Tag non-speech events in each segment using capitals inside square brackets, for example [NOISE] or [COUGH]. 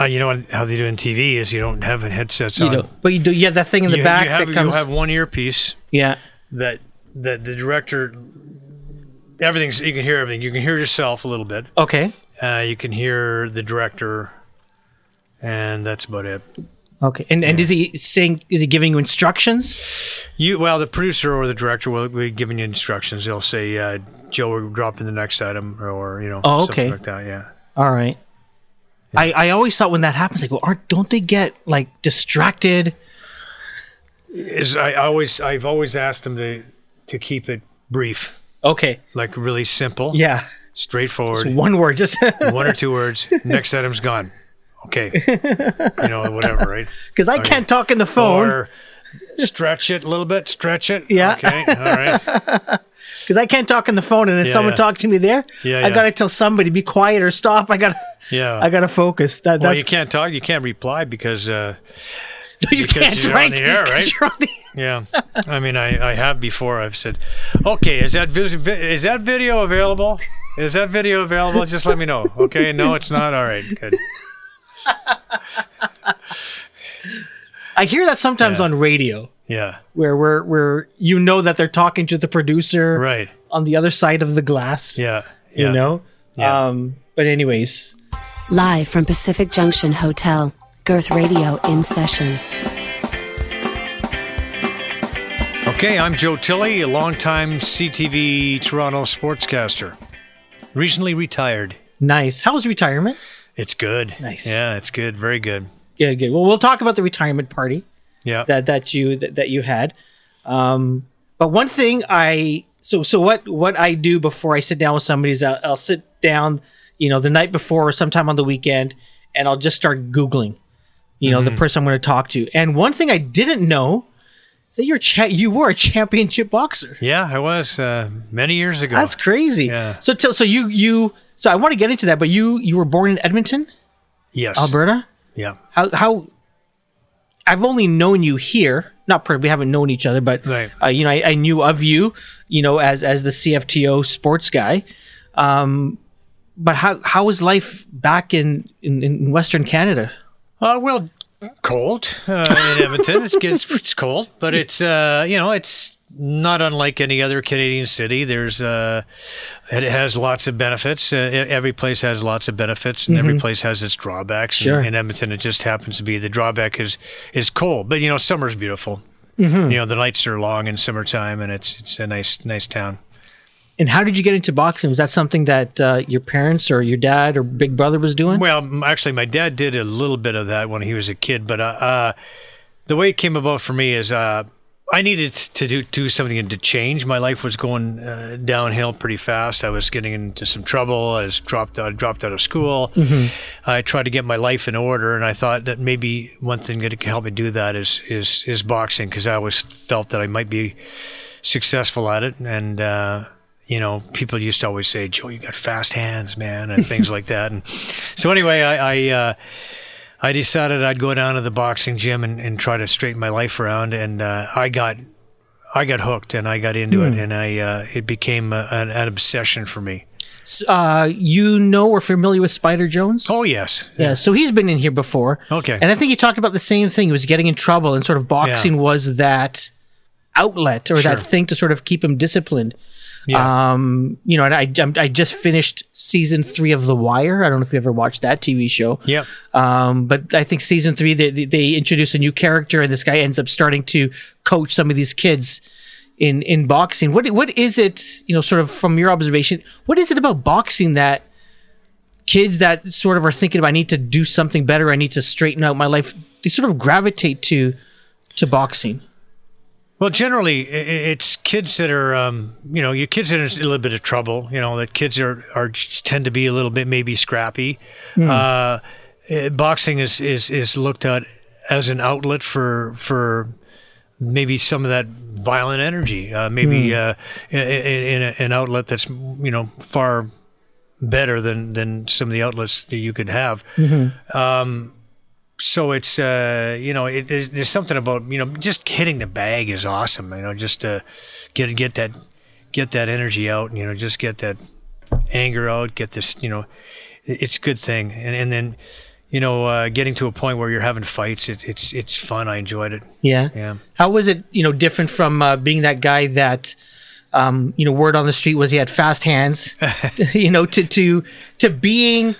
Uh, you know how they do in TV is you don't have headsets You on. know, but you do. You have that thing in the you, back you have, that comes. you have one earpiece yeah. that that the director. Everything's you can hear everything. You can hear yourself a little bit. Okay. Uh, you can hear the director, and that's about it. Okay. And and is he saying? Is he giving you instructions? You well, the producer or the director will be giving you instructions. They'll say, uh, "Joe, we're dropping the next item," or you know, Oh, something okay. like that. Yeah. All right. I, I always thought when that happens, I go, aren't don't they get like distracted? Is I always I've always asked them to to keep it brief, Okay. like really simple, Yeah. straightforward. It's one word. Just [LAUGHS] one or two words. Next item's gone. Okay. You know, whatever, right? [LAUGHS] because I can't talk in the phone. Or stretch it a little bit. Stretch it. Yeah. Okay. All right. [LAUGHS] because I can't talk on the phone, and then Yeah, someone yeah. talks to me there. Yeah, I gotta tell somebody be quiet or stop. I gotta, Yeah. I gotta focus. That well, you can't talk. You can't reply because, uh, [LAUGHS] you because can't you're on the air, right? the- [LAUGHS] yeah. I mean, I, I have before. I've said, okay, is that vis- vi- is that video available? Is that video available? Just let me know. Okay. No, it's not. All right. Good. [LAUGHS] I hear that sometimes Yeah. on radio, Yeah. where where where you know that they're talking to the producer Right. on the other side of the glass. Yeah. You know. Yeah. Um. But anyways, Live from Pacific Junction Hotel, Girth Radio in session. Okay, I'm Joe Tilley, a longtime CTV Toronto sportscaster. Recently retired. nice. How was retirement? It's good. Nice. Yeah, it's good. Very good. Good. Good. Well, we'll talk about the retirement party. Yeah. that that you that, that you had. Um, but one thing I so so what what I do before I sit down with somebody is I'll, I'll sit down, you know, the night before or sometime on the weekend, and I'll just start googling, you know, the person I'm going to talk to. And one thing I didn't know that you're cha- you were a championship boxer. yeah, I was uh, many years ago. That's crazy. Yeah. So tell so you you so I want to get into that, but you you were born in Edmonton, yes. Alberta. Yeah. how how I've only known you here, not per we haven't known each other, but Right. uh, you know I, I knew of you, you know as as the CFTO sports guy. Um, but how how was life back in in, in Western Canada? Uh, well, cold uh, in Edmonton. It's, it's it's cold, but it's uh, you know it's not unlike any other Canadian city. There's uh, it has lots of benefits. Uh, every place has lots of benefits, and every place has its drawbacks. And Sure. In Edmonton, it just happens to be the drawback is is cold, but you know summer's beautiful. You know the nights are long in summertime, and it's it's a nice nice town. And how did you get into boxing? Was that something that uh, your parents or your dad or big brother was doing? Well, actually, my dad did a little bit of that when he was a kid, but uh, uh, the way it came about for me is uh, I needed to do do something to change. My life was going uh, downhill pretty fast. I was getting into some trouble. I was dropped out, dropped out of school. I tried to get my life in order, and I thought that maybe one thing that could help me do that is is is boxing because I always felt that I might be successful at it and. Uh, you know, people used to always say, "Joe, you got fast hands, man," and things [LAUGHS] like that. And so, anyway, I I, uh, I decided I'd go down to the boxing gym and, and try to straighten my life around. And uh, I got I got hooked, and I got into it, and I uh, it became a, an, an obsession for me. Uh, you know or familiar with Spider Jones? Oh yes, Yeah, so he's been in here before. Okay. And I think he talked about the same thing. He was getting in trouble, and sort of boxing was that outlet or Sure. that thing to sort of keep him disciplined. Yeah. Um, you know, and I, I'm- I just finished season three of The Wire. I don't know if you ever watched that TV show. Yep. Um, but I think season three, they, they- they introduce a new character, and this guy ends up starting to coach some of these kids in in boxing. What what is it? You know, sort of from your observation, what is it about boxing that kids that sort of are thinking about I need to do something better, I need to straighten out my life, they sort of gravitate to to boxing. Well, generally, it's kids that are, um, you know, your kids are in a little bit of trouble. You know, that kids are are tend to be a little bit maybe scrappy. Uh, eh, boxing is is is looked at as an outlet for for maybe some of that violent energy. Uh, maybe uh, in, in a, an outlet that's you know far better than than some of the outlets that you could have. Um, so it's uh, you know it, there's, there's something about you know just hitting the bag is awesome. You know, just to get get that get that energy out. You know, just get that anger out. Get this. You know, it's a good thing. And and then you know, uh, getting to a point where you're having fights, it, it's it's fun. I enjoyed it. Yeah. Yeah. How was it, you know, different from uh, being that guy that, um, you know, word on the street was he had fast hands, [LAUGHS] [LAUGHS] you know, to to to being,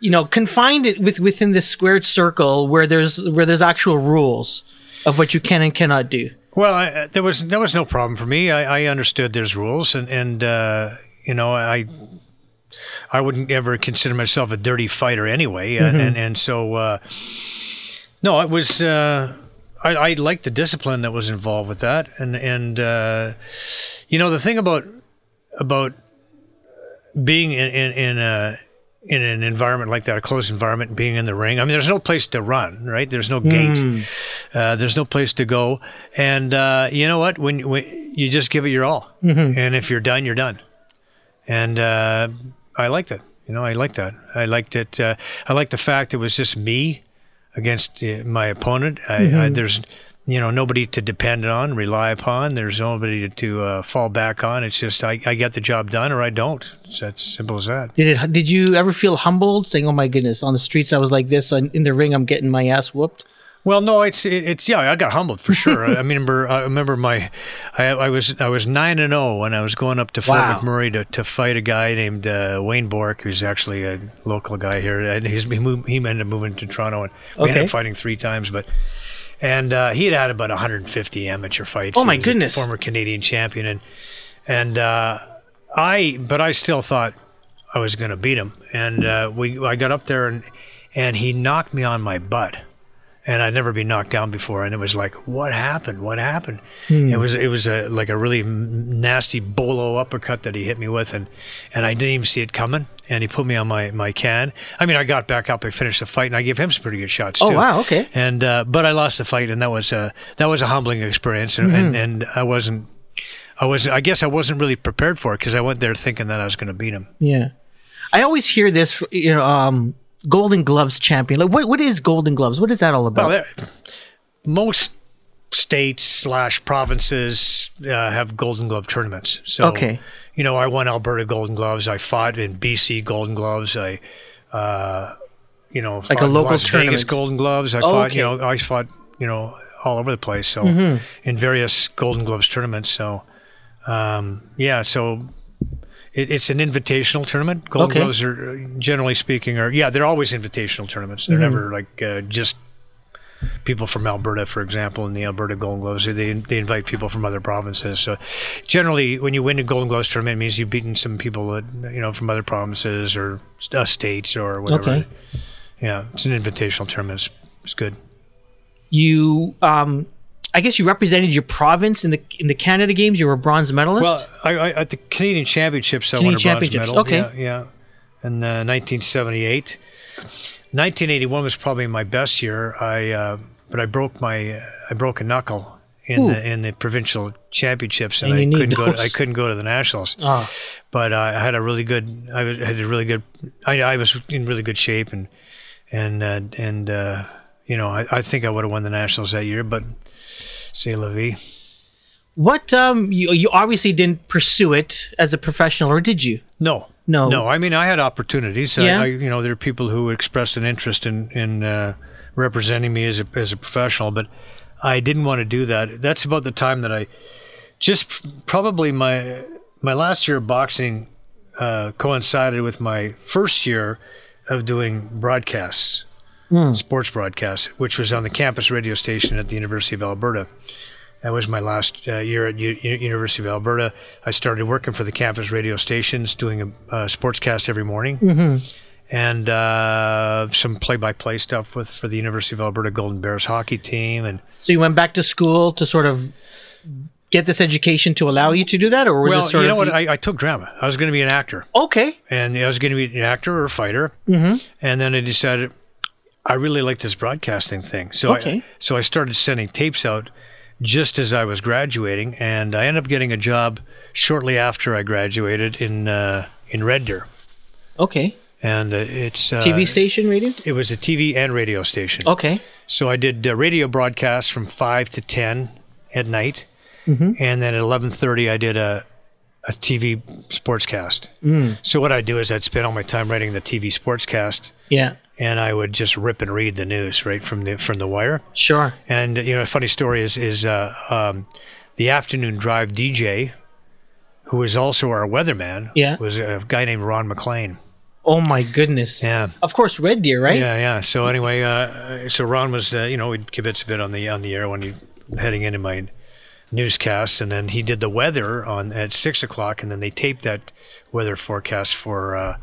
you know, confined it with within this squared circle where there's where there's actual rules of what you can and cannot do. Well, I, there was there was no problem for me. I, I understood there's rules, and and uh, you know I I wouldn't ever consider myself a dirty fighter anyway, and and, and so uh, no, it was. Uh, I, I liked the discipline that was involved with that, and and uh, you know the thing about about being in in, in a in an environment like that, a closed environment, being in the ring. I mean, there's no place to run, right? There's no gate. Uh, there's no place to go. And uh, you know what? When, when you just give it your all, and if you're done, you're done. And uh, I liked it. You know, I liked that. I liked it. Uh, I liked the fact it was just me against uh, my opponent. I, I, there's, you know, nobody to depend on, rely upon. There's nobody to, to uh, fall back on. It's just I, I get the job done or I don't. It's that simple as that. Did it? Did you ever feel humbled, saying, "Oh my goodness, on the streets I was like this, in the ring I'm getting my ass whooped"? Well, no, it's it, it's yeah. I got humbled for sure. I remember I remember my, I, I was I was nine and zero when I was going up to Fort Wow. McMurray to, to fight a guy named uh, Wayne Bork, who's actually a local guy here, and he's he, moved, he ended up moving to Toronto, and we ended up fighting three times, but. And uh, he had had about 150 amateur fights. Oh, my goodness. Former Canadian champion, and and uh, I, but I still thought I was going to beat him. And uh, we, I got up there, and and he knocked me on my butt and I'd never been knocked down before, and it was like, what happened? What happened? It was it was a like a really nasty bolo uppercut that he hit me with, and and I didn't even see it coming, and he put me on my my can. I mean, I got back up, I finished the fight, and I gave him some pretty good shots Oh, wow, okay. And uh, but I lost the fight, and that was uh, that was a humbling experience, and, and and I wasn't. I was. I guess I wasn't really prepared for it because I went there thinking that I was going to beat him. Yeah, I always hear this. You know, um, Golden Gloves champion. Like, what what is Golden Gloves? What is that all about? Well, most states slash provinces uh, have Golden Glove tournaments. So, Okay. you know, I won Alberta Golden Gloves. I fought in BC Golden Gloves. I, uh, you know, Like a local Las Vegas. Golden Gloves. I Oh, fought, okay. you know, I fought, you know, all over the place. So, Mm-hmm. in various Golden Gloves tournaments. So, um, yeah, so. It, it's an invitational tournament. Golden Okay. Gloves are, uh, generally speaking, are yeah, they're always invitational tournaments. Mm-hmm. They're never like uh, just people from Alberta, for example, in the Alberta Golden Gloves. They they invite people from other provinces. So generally, when you win a Golden Gloves tournament, it means you've beaten some people that you know from other provinces or uh, states or whatever. Okay. Yeah, it's an invitational tournament. It's, it's good. you, um, I guess you represented your province in the in the Canada Games. You were a bronze medalist. Well, I, I, at the Canadian Championships, I Canadian won a bronze Championships, medal. okay. Yeah, yeah. In uh, 1978. 1981 was probably my best year. I uh, but I broke my I broke a knuckle in Ooh. the in the provincial championships, and, And I couldn't go. To. I couldn't go to the nationals. Ah. But uh, I had a really good. I was- had a really good. I, I was in really good shape, and and uh, and uh, you know I, I think I would have won the nationals that year, but say la vie. what um, you you obviously didn't pursue it as a professional, or did you? No. No. No. I mean, I had opportunities. Yeah. I, I, you know, there are people who expressed an interest in in uh, representing me as a as a professional, but I didn't want to do that. That's about the time that I just probably my my last year of boxing uh, coincided with my first year of doing broadcasts, sports broadcast, which was on the campus radio station at the University of Alberta. That was my last uh, year at U- University of Alberta. I started working for the campus radio stations, doing a, a sportscast every morning, and uh, some play-by-play stuff with for the University of Alberta Golden Bears hockey team. And So you went back to school to sort of get this education to allow you to do that, or was well, it sort you know of what? I, I took drama. I was going to be an actor, okay? and I was going to be an actor or a fighter. Mm-hmm. And then I decided I really like this broadcasting thing. So Okay. I, so I started sending tapes out just as I was graduating, and I ended up getting a job shortly after I graduated in uh, in Red Deer. Okay. And uh, it's uh, TV station radio. It was a TV and radio station. Okay. So I did uh, radio broadcasts from five to ten at night, and then at eleven thirty I did a a TV sportscast. So what I do is I'd spend all my time writing the TV sportscast, Yeah. And I would just rip and read the news right from the from the wire. Sure. And you know, a funny story is is uh, um, the afternoon drive DJ, who was also our weatherman, Yeah. was a guy named Ron MacLean. Oh my goodness. Yeah. Of course, Red Deer, right? Yeah, yeah. So anyway, uh, so Ron was, uh, you know, we'd kibitz a bit on the on the air when he heading into my newscasts, and then he did the weather on at six o'clock, and then they taped that weather forecast for uh,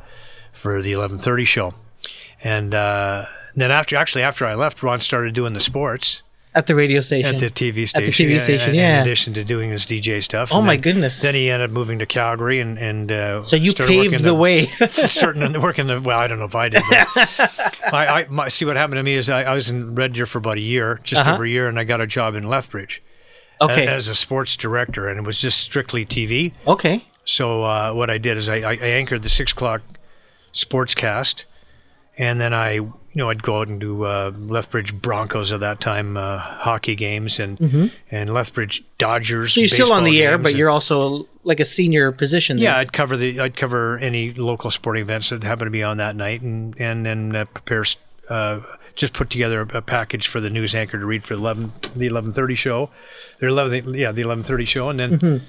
for the eleven thirty show, and uh, then after actually after I left, Ron started doing the sports At the radio station. at the TV station. At the TV station, yeah. In addition to doing his DJ stuff. Oh And my then- goodness. Then he ended up moving to Calgary, and and uh, so you paved working the way. [LAUGHS] certain working the well, I don't know if I did. But [LAUGHS] I, I my, see what happened to me is I, I was in Red Deer for about a year, just Uh-huh. over a year, and I got a job in Lethbridge okay. a- as a sports director, and it was just strictly TV. okay. So uh, what I did is I, I, I anchored the six o'clock sportscast, and then I you know I'd go out and do uh, Lethbridge Broncos at that time uh, hockey games and and Lethbridge Dodgers. Mm-hmm. So you're still on the air, but and- you're also like a senior position. yeah, there. I'd cover the I'd cover any local sporting events that happen to be on that night, and and then uh, prepare uh, just put together a, package for the news anchor to read for eleven the eleven thirty show, the eleven yeah the eleven thirty show, and then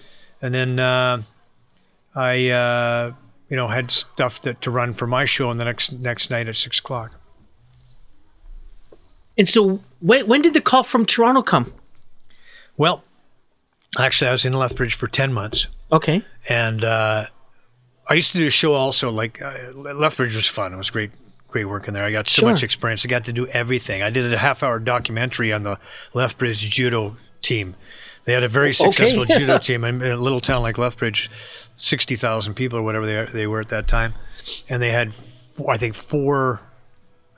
and then uh, I uh, you know had stuff that to run for my show on the next next night at six o'clock. And so when when did the call from Toronto come? Well, actually, I was in Lethbridge for ten months. Okay. and uh, I used to do a show also. Like uh, Lethbridge was fun. It was great, great working there. I got so Sure. much experience. I got to do everything. I did a half-hour documentary on the Lethbridge judo team. They had a very successful judo [LAUGHS] team in a little town like Lethbridge, sixty thousand people or whatever they they were at that time, and they had, four, I think, four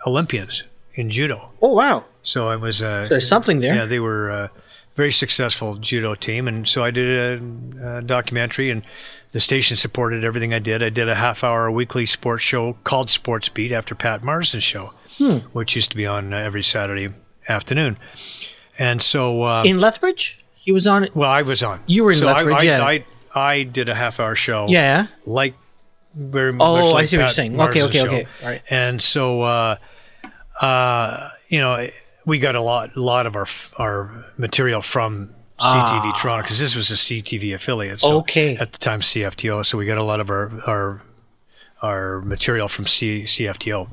Olympians in judo. Oh wow. So I was. Uh, So there's something there. yeah, they were a very successful judo team, and so I did a, a documentary, and the station supported everything I did. I did a half-hour weekly sports show called Sports Beat after Pat Marsden's show, Hmm. which used to be on uh, every Saturday afternoon. And so, uh, In Lethbridge, he was on it. well, I was on. You were in so Lethbridge, I, I, yeah. I, I did a half-hour show. Yeah. like very Oh, much like I see what you're Pat saying. Okay, okay, show. okay. All right. And so, uh, uh, you know, we got a lot, a lot of our our material from CTV Toronto because this was a CTV affiliate. So Ah. Okay. At the time, CFTO. So we got a lot of our our our material from C, CFTO,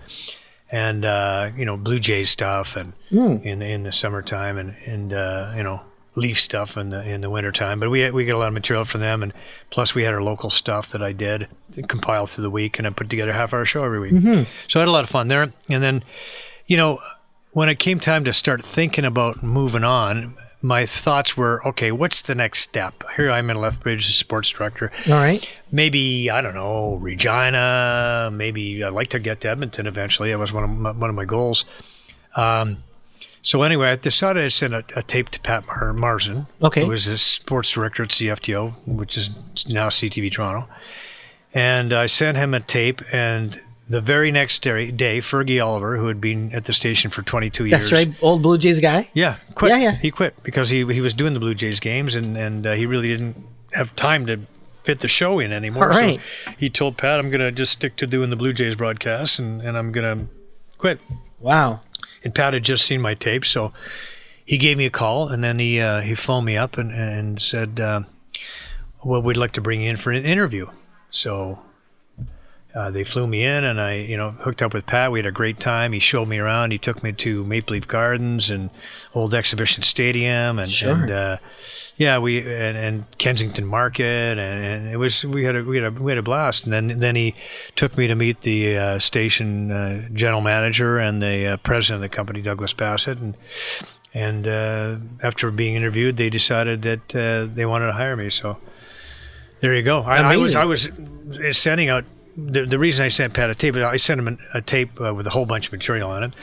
and uh, you know, Blue Jays stuff, and Hmm. in in the summertime, and and uh, you know. Leaf stuff in the in the wintertime, but we we get a lot of material from them, and plus we had our local stuff that I did compile through the week, and I put together a half hour show every week. Mm-hmm. So I had a lot of fun there, and then, you know, when it came time to start thinking about moving on, my thoughts were, okay, what's the next step? Here I'm in Lethbridge, sports director. All right. Maybe I don't know Regina. Maybe I'd like to get to Edmonton eventually. That was one of my, one of my goals. Um, so anyway, I decided to send a, a tape to Pat Mar- Marsden, Okay. who was a sports director at CFTO, which is now CTV Toronto. And I sent him a tape, and the very next day, day Fergie Olver, who had been at the station for 22 years. That's right. Old Blue Jays guy. yeah, quit. Yeah, yeah. He quit because he he was doing the Blue Jays games and and uh, he really didn't have time to fit the show in anymore. All right. So he told Pat, "I'm gonna just stick to doing the Blue Jays broadcasts and and I'm gonna quit." Wow. And Pat had just seen my tape, so he gave me a call and then he uh, he phoned me up and and said, uh, "Well, we'd like to bring you in for an interview." So. Uh, they flew me in, and I, you know, hooked up with Pat. We had a great time. He showed me around. He took me to Maple Leaf Gardens and Old Exhibition Stadium, and, Sure. and uh, yeah, we and, and Kensington Market, and, and it was we had a we had a we had a blast. And then then he took me to meet the uh, station uh, general manager and the uh, president of the company, Douglas Bassett, and and uh, after being interviewed, they decided that uh, they wanted to hire me. So there you go. I, I was I was sending out the, the reason I sent Pat a tape. I sent him a, tape uh, with a whole bunch of material on it,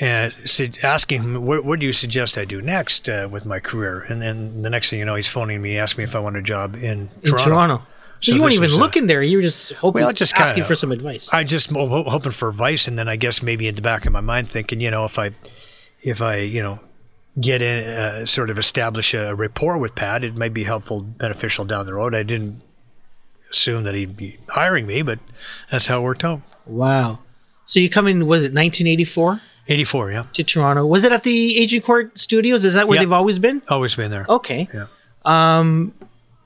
and said, asking him, what, "What do you suggest I do next uh, with my career?" And then the next thing you know, he's phoning me, asking me if I want a job in In Toronto. Toronto. So, So you weren't even looking there. You were just hoping, Well, just asking kinda- for some advice. I just ho- hoping for advice, and then I guess maybe in the back of my mind thinking, you know, if I, if I, you know, get in, uh, sort of establish a rapport with Pat, it might be helpful, beneficial down the road. I didn't assume that he'd be hiring me, but that's how it worked out. wow. So you come in, was it 1984 84, yeah. to Toronto? Was it at the Agincourt Studios? Is that where Yeah. they've always been? Always been there. Okay. Yeah. Um,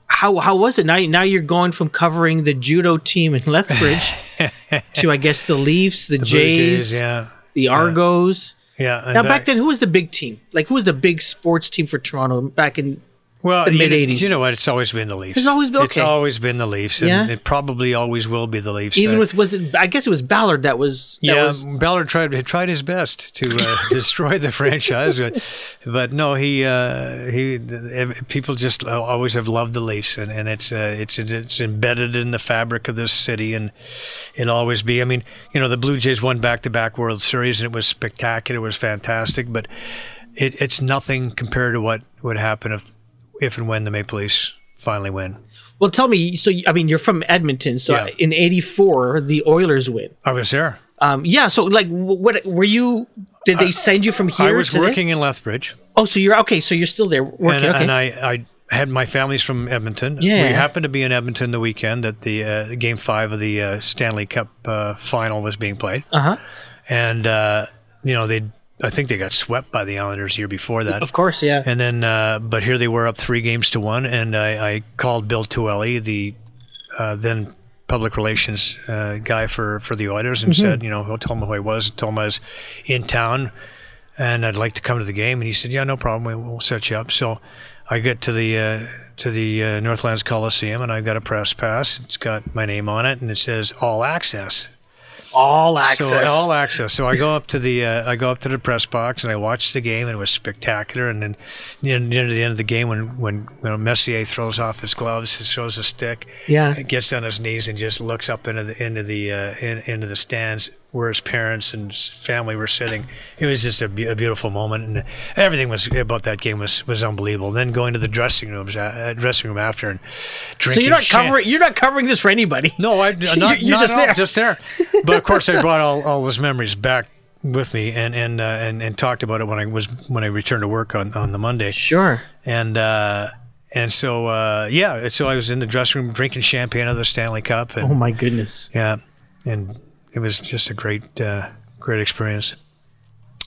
How how was it? Now now you're going from covering the judo team in Lethbridge [LAUGHS] to I guess the Leafs, the, Blue Jays, yeah. the Argos. Yeah. and Now back then, who was the big team? Like who was the big sports team for Toronto back in? Well, the you know- mid-eighties. You know what? It's always been the Leafs. It's always been- Okay. It's always been the Leafs, and Yeah? it probably always will be the Leafs. Even Uh, with was it? I guess it was Ballard that was. That yeah, was, Ballard tried he tried his best to uh, [LAUGHS] destroy the franchise, but, but no, he uh, he people just always have loved the Leafs, and, and it's uh, it's it's embedded in the fabric of this city, and it'll always be. I mean, you know, the Blue Jays won back to back World Series, and it was spectacular, it was fantastic, but it, it's nothing compared to what would happen if if and when the Maple Leafs finally win. well, tell me. So I mean, you're from Edmonton. So Yeah. in '84, the Oilers win. I was there. Um, yeah. So like, what were you? Did they send you from here? I was to there? working in Lethbridge. Oh, so you're okay. So you're still there working. and, okay. and I, I had my family's from Edmonton. Yeah. we happened to be in Edmonton the weekend that the uh, game five of the uh, Stanley Cup uh, final was being played, uh huh. and uh, you know they, I think they got swept by the Islanders the year before that. Of course, yeah. And then, uh, but here they were up three games to one, and I, I called Bill Tuele, the uh, then public relations uh, guy for, for the Oilers, and said, you know, I told him who I was, told him I was in town, and I'd like to come to the game, and he said, yeah, no problem, we- we'll set you up. So I get to the uh, to the uh, Northlands Coliseum, and I've got a press pass. It's got my name on it, and it says all access. All access. So all access. So I go up to the uh, I go up to the press box and I watch the game and it was spectacular. And then near, near the end of the game, when when when Messier throws off his gloves, he throws a stick, Yeah. gets on his knees and just looks up into the into the uh, in, into the stands where his parents and his family were sitting. It was just a, be- a beautiful moment, and everything was about that game was was unbelievable. Then going to the dressing rooms, uh, dressing room after, and so you're not covering. You're not covering this for anybody. no, I You're- [LAUGHS] not, you're not just all, there. just there. [LAUGHS] But of course, I brought all, all those memories back with me and and, uh, and and talked about it when I was when I returned to work on, on the Monday. Sure. And uh, and so uh, yeah, so I was in the dressing room drinking champagne out of the Stanley Cup, and Oh my goodness. yeah, and it was just a great uh, great experience.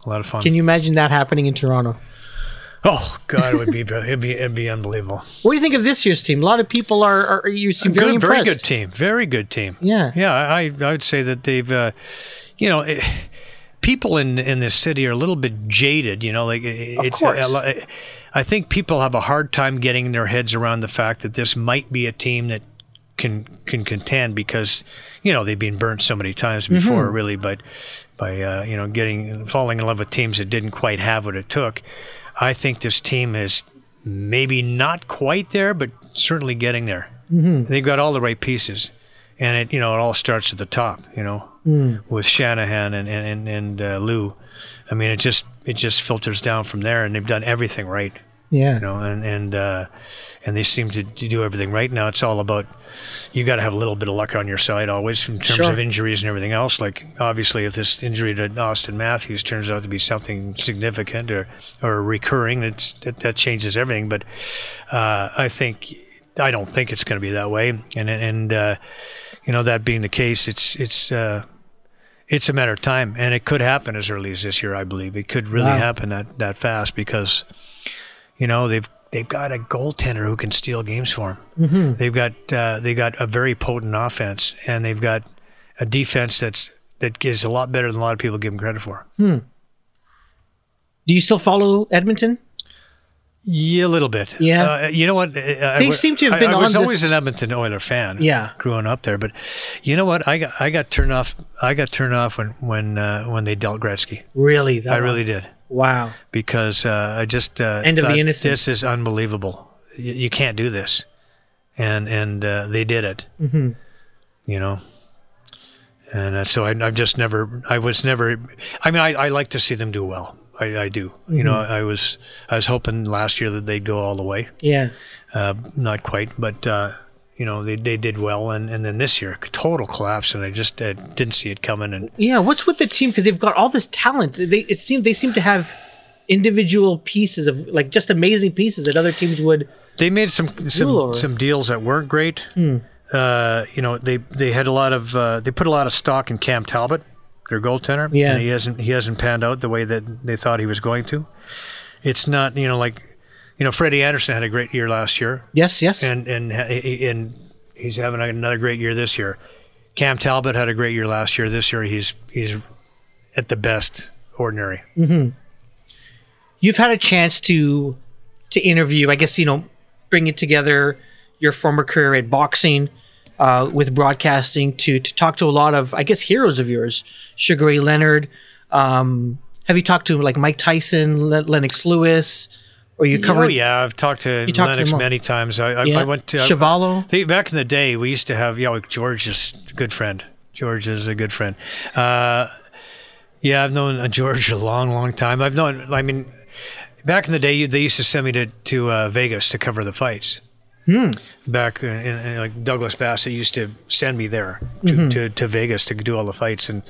A lot of fun. Can you imagine that happening in Toronto? oh God, it would be [LAUGHS] it'd be it'd be unbelievable. What do you think of this year's team? A lot of people are, are you seem very good, very good team. Very good team. Yeah. yeah. I I would say that they've, uh, you know, it, people in in this city are a little bit jaded. You know, like Of it's course. A, I think people have a hard time getting their heads around the fact that this might be a team that can can contend because you know they've been burnt so many times Mm-hmm. before, really. But by uh, you know getting falling in love with teams that didn't quite have what it took, I think this team is maybe not quite there, but certainly getting there. Mm-hmm. They've got all the right pieces, and it you know it all starts at the top. You know, Mm. with Shanahan and and and, and uh, Lou. I mean, it just it just filters down from there, and they've done everything right Yeah. you know, and and uh, and they seem to, to do everything right now. It's all about you got to have a little bit of luck on your side always in terms Sure. of injuries and everything else. Like obviously, if this injury to Austin Matthews turns out to be something significant or or recurring, it's that, that changes everything. But uh, I think I don't think it's going to be that way. And and uh, you know that being the case, it's it's. Uh, it's a matter of time, and it could happen as early as this year. I believe it could really Wow. happen that, that fast because you know they've they've got a goaltender who can steal games for them. Mm-hmm. They've got uh, they got a very potent offense, and they've got a defense that's that is a lot better than a lot of people give them credit for. Do you still follow Edmonton? Yeah, a little bit. Yeah. uh, you know what? They They seem to have been I, I was always this- an Edmonton Oiler fan. Yeah. growing up there, but you know what? I got I got turned off. I got turned off when when uh, when they dealt Gretzky. Really? I really did. Wow. because uh, I just uh, End of the thought. This is unbelievable. You, you can't do this, and and uh, they did it. Mm-hmm. You know, and uh, so I, I've just never. I was never. I mean, I, I like to see them do well. I, I do. You know, Mm-hmm. I was I was hoping last year that they'd go all the way. Yeah. Uh, not quite, but. You know they, they did well, and, and then this year total collapse, and I just uh, didn't see it coming. And Yeah. What's with the team? Because they've got all this talent. They it seems they seem to have individual pieces of like just amazing pieces that other teams would. They made some some, some deals that weren't great. Uh, you know, they they had a lot of uh, they put a lot of stock in Cam Talbot. their goaltender. Yeah. and he hasn't he hasn't panned out the way that they thought he was going to. It's not you know like you know Freddie Andersen had a great year last year, Yes, yes. and and and he's having another great year this year. Cam Talbot had a great year last year. This year he's he's at the best ordinary. You've had a chance to to interview, I guess, you know, bring it together your former career at boxing uh, with broadcasting to to talk to a lot of, I guess, heroes of yours, Sugar Ray Leonard. Um, have you talked to like Mike Tyson, Le- Lennox Lewis, or you covered oh yeah, I've talked to to Lennox him many times. I, I, Yeah. I went to Chuvalo? They, back in the day, we used to have you know George is a good friend. George is a good friend. Uh, yeah, I've known George a long, long time. I've known. I mean, back in the day, they used to send me to to uh, Vegas to cover the fights. Hmm. Back in, in, like Douglas Bassett used to send me there to, Mm-hmm. to, to Vegas to do all the fights, and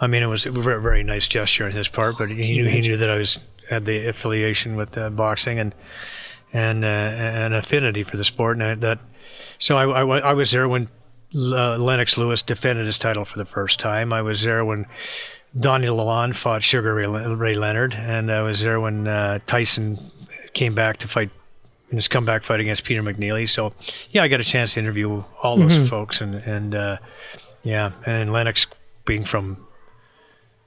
I mean it was a very, very nice gesture on his part. But he knew he knew that I was had the affiliation with uh, boxing and and uh, an affinity for the sport, and I, that so I, I, I was there when uh, Lennox Lewis defended his title for the first time. I was there when Donny Lalonde fought Sugar Ray, Ray Leonard, and I was there when uh, Tyson came back to fight in his comeback fight against Peter McNeely. So, yeah, I got a chance to interview all those Mm-hmm. folks, and and uh, yeah, and Lennox being from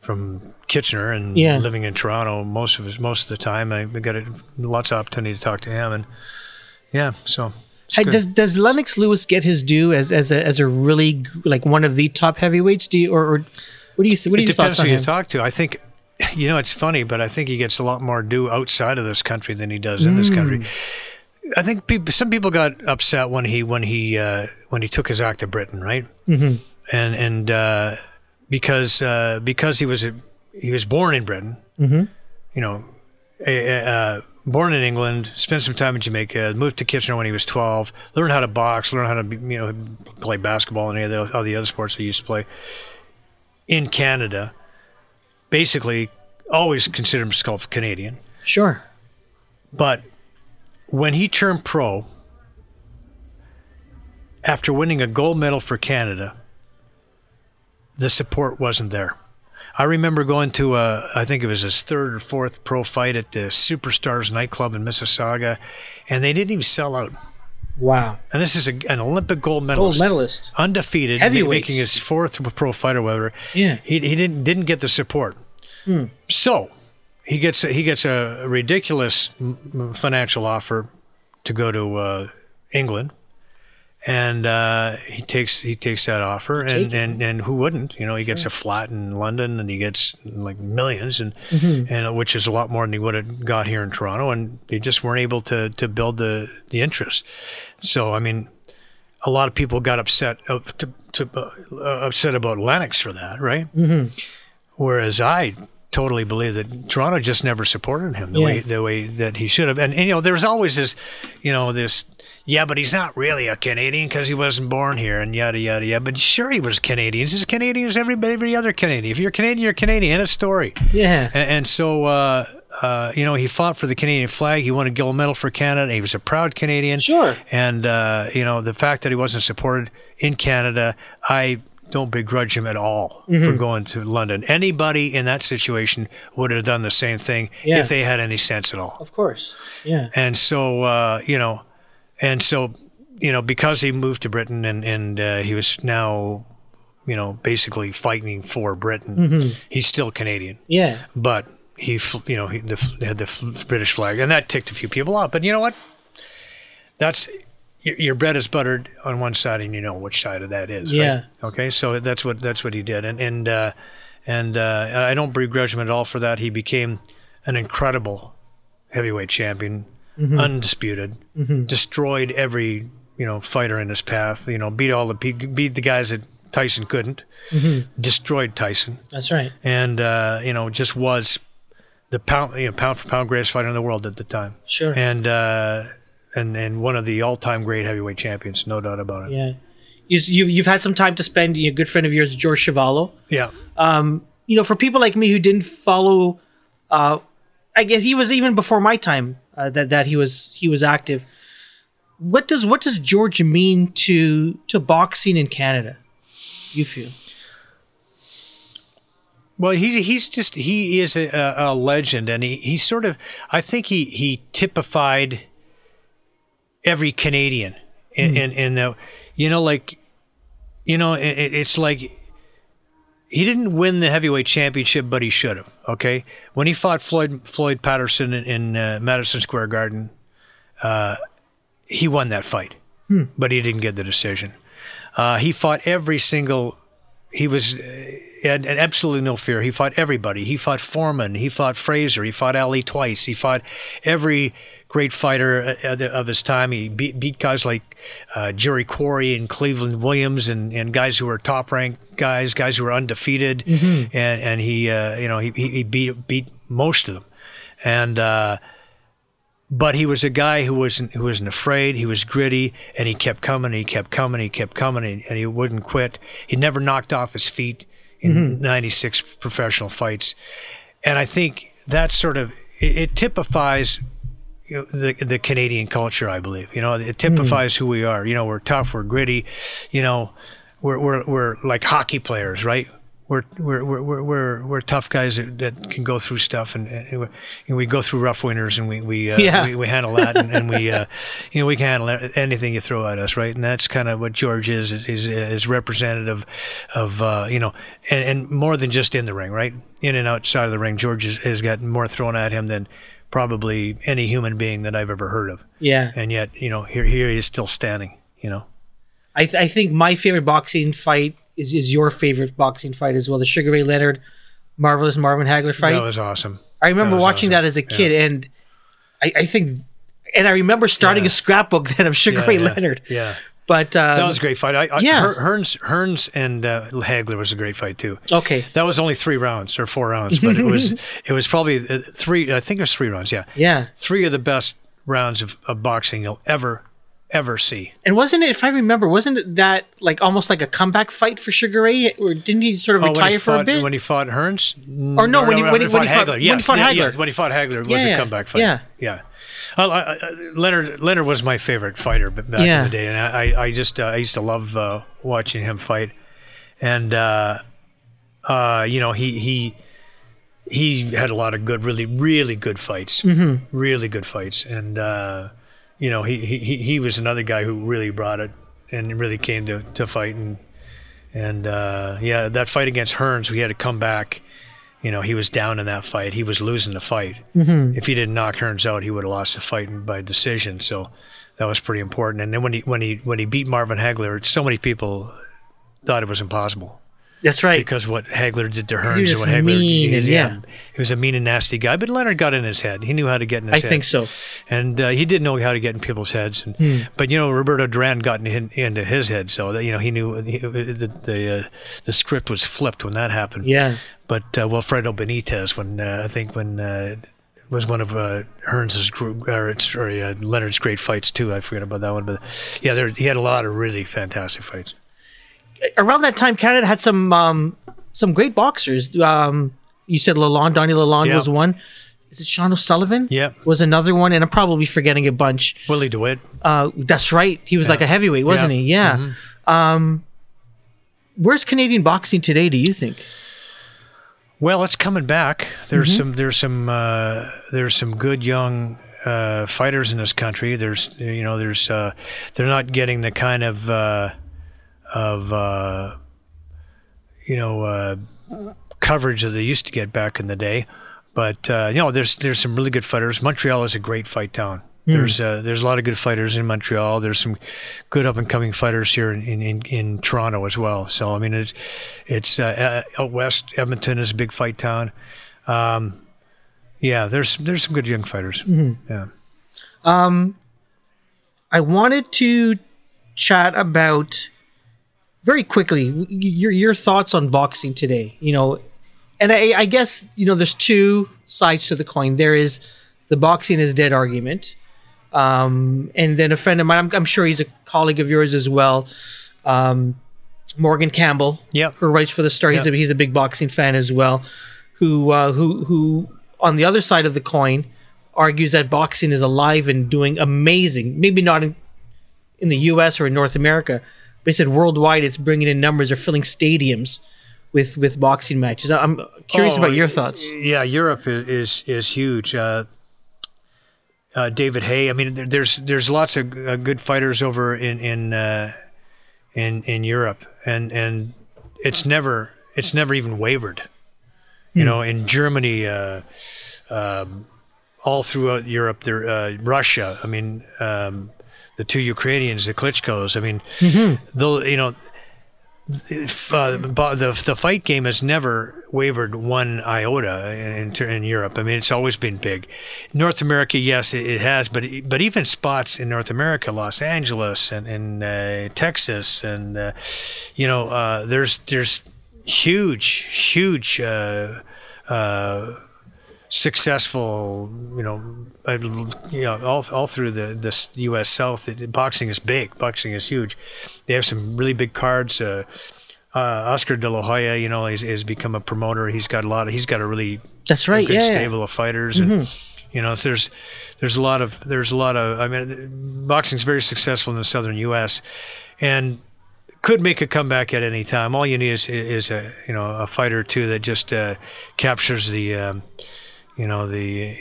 from Kitchener and Yeah. living in Toronto most of his most of the time, I got a, lots of opportunity to talk to him, and yeah, so. Hey, does does Lennox Lewis get his due as as a as a really like one of the top heavyweights? Do you or, or what do you what do you depends who you talk to. I think, [LAUGHS] you know, it's funny, but I think he gets a lot more due outside of this country than he does in this country. Mm. I think people, some people got upset when he when he uh, when he took his act to Britain, right? Mm-hmm. And and uh, because uh, because he was a, he was born in Britain, mm-hmm. you know, a- a- uh, born in England, spent some time in Jamaica, moved to Kitchener when he was 12, learned how to box, learned how to be, you know play basketball and any of the, all the other sports he used to play in Canada. Basically, always considered himself Canadian, Sure. but when he turned pro, after winning a gold medal for Canada, the support wasn't there. I remember going to a, I think it was his third or fourth pro fight at the Superstars nightclub in Mississauga, and they didn't even sell out. Wow. And this is a, an Olympic gold Gold medalist, medalist. undefeated, making his fourth pro fight or whatever. Yeah. he, he didn't didn't get the support. Hmm. So he gets he gets a ridiculous financial offer to go to uh, England, and uh, he takes he takes that offer, and, and and who wouldn't? You know, he gets a flat in London, and he gets like millions, and Mm-hmm. and uh, which is a lot more than he would have got here in Toronto, and they just weren't able to to build the the interest. So I mean, a lot of people got upset uh, to, to, uh, upset about Lennox for that, right? Mm-hmm. Whereas I totally believe that Toronto just never supported him the Yeah. way the way that he should have. And, and you know, there's always this, you know, this. Yeah, but he's not really a Canadian because he wasn't born here, and yada yada yada. But sure, he was Canadian. He's as Canadian as everybody, every other Canadian. If you're Canadian, you're Canadian. End of story. Yeah. And, and so, uh, uh, you know, he fought for the Canadian flag. He won a gold medal for Canada. He was a proud Canadian. Sure. And, uh, you know, the fact that he wasn't supported in Canada, I don't begrudge him at all Mm-hmm. for going to London. Anybody in that situation would have done the same thing Yeah. if they had any sense at all. Of course. Yeah. And so, uh, you know, and so, you know, because he moved to Britain and, and uh, he was now, you know, basically fighting for Britain, Mm-hmm. he's still Canadian Yeah. but he, you know, he the, had the British flag, and that ticked a few people off. But you know what? That's your, bread is buttered on one side, and you know which side of that is. Yeah. Right? Okay. So that's what that's what he did, and and uh, and uh, I don't begrudge him at all for that. He became an incredible heavyweight champion, undisputed, destroyed every you know fighter in his path. You know, beat all the beat the guys that Tyson couldn't, destroyed Tyson That's right. and uh, you know just was the pound you know pound for pound greatest fighter in the world at the time, Sure. and uh, and and one of the all time great heavyweight champions, no doubt about it. yeah. You, you've, you've had some time to spend. You know, a good friend of yours, George Chuvalo. Yeah, you know, for people like me who didn't follow, uh, I guess he was even before my time uh, that that he was he was active. What does what does George mean to to boxing in Canada? You feel Well, he's he's just he is a, a legend, and he, he sort of I think he he typified every Canadian, and and, and uh, you know like you know it, it's like he didn't win the heavyweight championship, but he should have. Okay, when he fought Floyd Floyd Patterson in, in uh, Madison Square Garden, uh, he won that fight, but he didn't get the decision. Uh, he fought every single. He was uh, had, had absolutely no fear. He fought everybody. He fought Foreman. He fought Frazier. He fought Ali twice. He fought every great fighter uh, of his time. He beat, beat guys like uh, Jerry Quarry and Cleveland Williams and, and guys who were top ranked guys, guys who were undefeated. And and he uh, you know he, he he beat beat most of them. And uh, but he was a guy who wasn't who wasn't afraid. He was gritty, and he kept coming. He kept coming. He kept coming, and, he wouldn't quit. He never knocked off his feet in mm-hmm. 96 professional fights, and I think that sort of it, it typifies you know, the the Canadian culture. I believe you know it hmm. typifies who we are. You know, we're tough, we're gritty. You know, we're we're we're like hockey players, right? We're we're we're we're we're, we're tough guys that, that can go through stuff, and, and, we, go through rough winters, and we we uh, [LAUGHS] Yeah. we, we handle that, and, and we uh, [LAUGHS] you know we can handle anything you throw at us, right? And that's kind of what George is is is, is representative of uh, you know, and, and more than just in the ring, right? In and outside of the ring, George has, has gotten more thrown at him than probably any human being that I've ever heard of, Yeah. and yet you know here here he is still standing, you know. I, th- I think my favorite boxing fight is, is your favorite boxing fight as well. The Sugar Ray Leonard, marvelous Marvin Hagler fight. That was awesome. I remember was watching awesome. that as a kid, and I, I think, and I remember starting Yeah. a scrapbook [LAUGHS] then of Sugar Yeah, Ray yeah, Leonard. Yeah. But um, That was a great fight. I, I, yeah. Hearns, Hearns and uh, Hagler was a great fight too. okay. That was only three rounds or four rounds, but it was [LAUGHS] it was probably uh, three. I think it was three rounds. Yeah, Yeah, three of the best rounds of, of boxing you'll ever ever see. and wasn't it? If I remember, wasn't that like almost like a comeback fight for Sugar Ray, or didn't he sort of Oh, retire for fought, a bit? when he fought Hearns, Or no, when he- when he- when he fought- Hagler. when he fought yeah, Hagler. when he fought Hagler it was Yeah, a comeback fight. yeah. yeah. Uh, uh, uh, Leonard Leonard was my favorite fighter back Yeah. in the day, and I I just uh, I used to love uh, watching him fight, and uh, uh, you know he he he had a lot of good, really really good fights, Mm-hmm. really good fights, and uh, you know he, he he- was another guy who really brought it and really came to to fight and and uh, yeah, that fight against Hearns, we had to come back. You know, he was down in that fight. He was losing the fight. Mm-hmm. If he didn't knock Hearns out, he would have lost the fight by decision. So that was pretty important. And then when he when he when he beat Marvin Hagler, so many people thought it was impossible That's right. because what Hagler did to Hearns and what Hagler mean he, and- yeah. he was a mean and nasty guy. But Leonard got in his head. He knew how to get in his I head I think so. and uh, he did know how to get in people's heads. And, Hmm. But you know, Roberto Duran got in, into his head, so that you know he knew he, the the, uh, the script was flipped when that happened. Yeah. But uh, Wilfredo Benitez, when uh, I think when uh, was one of uh, Hearns's or sorry uh, Leonard's great fights too. I forget about that one, but yeah, there, he had a lot of really fantastic fights. Around that time, Canada had some um, some great boxers. Um, you said Lalonde, Donny Lalonde Yeah. was one. Is it Shawn O'Sullivan? Yeah. Was another one, and I'm probably forgetting a bunch. Willie DeWitt. Uh, that's right. He was like a heavyweight, wasn't Yeah. Mm-hmm. he? Yeah. Um, where's Canadian boxing today? Do you think? Well, it's coming back. There's Mm-hmm. some there's some uh, there's some good young uh, fighters in this country. There's you know there's uh, they're not getting the kind of uh, of uh, you know uh, coverage that they used to get back in the day. But uh, you know there's there's some really good fighters. Montreal is a great fight town. There's uh, there's a lot of good fighters in Montreal. There's some good up and coming fighters here in, in, in, in Toronto as well. So I mean it's it's uh, uh, out west. Edmonton is a big fight town. Um, yeah, there's there's some good young fighters. Yeah. Um, I wanted to chat about very quickly your your thoughts on boxing today. You know, and I, I guess you know there's two sides to the coin. There is the boxing is dead argument, um, and then a friend of mine. I'm, I'm sure he's a colleague of yours as well. Um, Morgan Campbell, Yep. who writes for the Star. He's, Yep. a, he's a big boxing fan as well. Who uh, who who on the other side of the coin argues that boxing is alive and doing amazing. Maybe not in, in the U.S. or in North America, but he said worldwide it's bringing in numbers or filling stadiums with with boxing matches. I'm curious Oh, about your thoughts. Yeah, Europe is is, is huge. Uh, uh, David Haye. I mean, there, there's there's lots of uh, good fighters over in in uh, in in Europe, and and it's never it's never even wavered. You know, in Germany, uh, um, all throughout Europe, there uh, Russia. I mean, um, the two Ukrainians, the Klitschko's. I mean, though you know if, uh, the the fight game has never wavered one iota in, in, in Europe. I mean, it's always been big. North America, yes, it, it has, but but even spots in North America, Los Angeles and, and uh, Texas, and uh, you know, uh, there's there's huge, huge. Uh, uh, successful, you know, I- you know, all, all through the, the U.S. South, it, boxing is big. Boxing is huge. They have some really big cards. Uh, uh, Oscar De La Hoya, you know, has, become a promoter. He's got a lot. Of, he's got a really That's right. good Yeah, yeah. stable of fighters, and you know, there's there's a lot of there's a lot of. I mean, boxing's very successful in the southern U.S. and could make a comeback at any time. All you need is is a you know a fighter or two that just uh, captures the um, you know the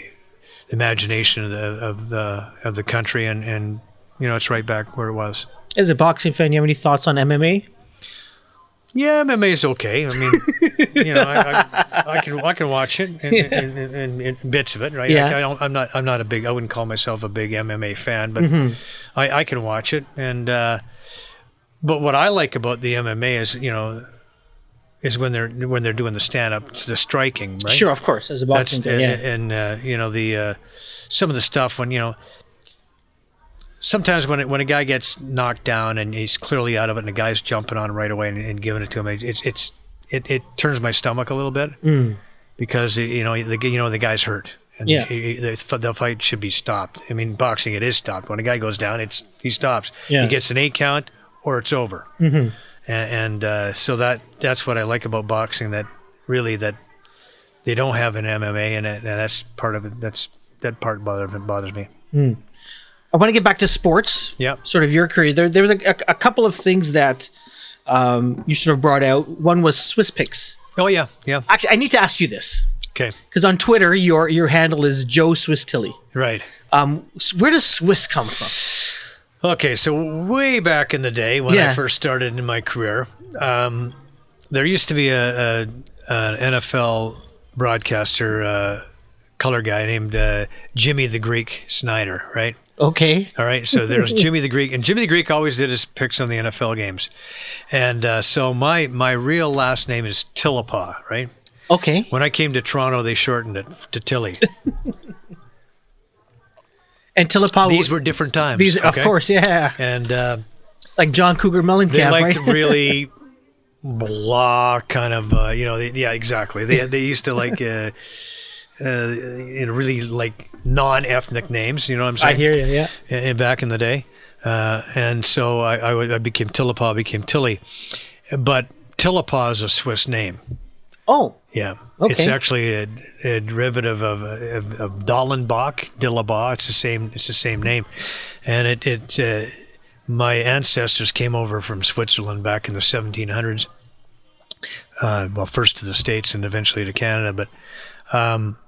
imagination of the of the of the country, and and you know it's right back where it was. As a boxing fan, you have any thoughts on MMA? Yeah, MMA is okay. I mean, [LAUGHS] you know, I, I, I can I can watch it and, and, and, and, and bits of it, right? Yeah. I, I'm not I'm not a big I wouldn't call myself a big MMA fan, but I, I can watch it. And uh, but what I like about the MMA is you know is when they're when they're doing the stand up, the striking, right? Sure, of course. As a That's boxing yeah. and, and uh, you know the uh, some of the stuff when you know sometimes when it, when a guy gets knocked down and he's clearly out of it and the guy's jumping on him right away and, and giving it to him it's it's it, it turns my stomach a little bit because you know the you know the guy's hurt and Yeah. he- the, the fight should be stopped. I mean boxing it is stopped when a guy goes down it's he stops Yeah. he gets an eight count or it's over mm-hmm. And, and uh, so that that's what I like about boxing that really that they don't have an MMA in it, and that's part of it. That's that part bothers bothers me. I want to get back to sports. Yeah, Sort of your career. There, there was a, a, a couple of things that um, you sort of brought out. One was Swiss picks. Oh yeah, yeah. Actually, I need to ask you this Okay, because on Twitter, your your handle is Joe Swiss Tilly. right. Um, where does Swiss come from? Okay, so way back in the day when Yeah. I first started in my career, um, there used to be a, a an NFL broadcaster, uh, color guy named uh, Jimmy the Greek Snyder, right? Okay. All right, so there's [LAUGHS] Jimmy the Greek, and Jimmy the Greek always did his picks on the NFL games, and uh, so my my real last name is Tillapaw, right? Okay. When I came to Toronto, they shortened it to Tilly. [LAUGHS] And Tillapaw. These were different times. these, of course, yeah. And uh, Like John Cougar Mellencamp. they liked right? [LAUGHS] really blah kind of, uh, you know, they, yeah, exactly. They they used to like, uh, uh, you know, really like non-ethnic names. You know what I'm saying? I hear you. Yeah. in, back in the day. Uh, and so I, I, I became Tillapaw, became Tilly. But Tillapaw is a Swiss name. Oh. Yeah. It's actually a, a derivative of, of, of Dallenbach, Dillabaugh. It's the same. It's the same name, and it it uh, my ancestors came over from Switzerland back in the 1700s. Uh, well, first to the states and eventually to Canada, but um,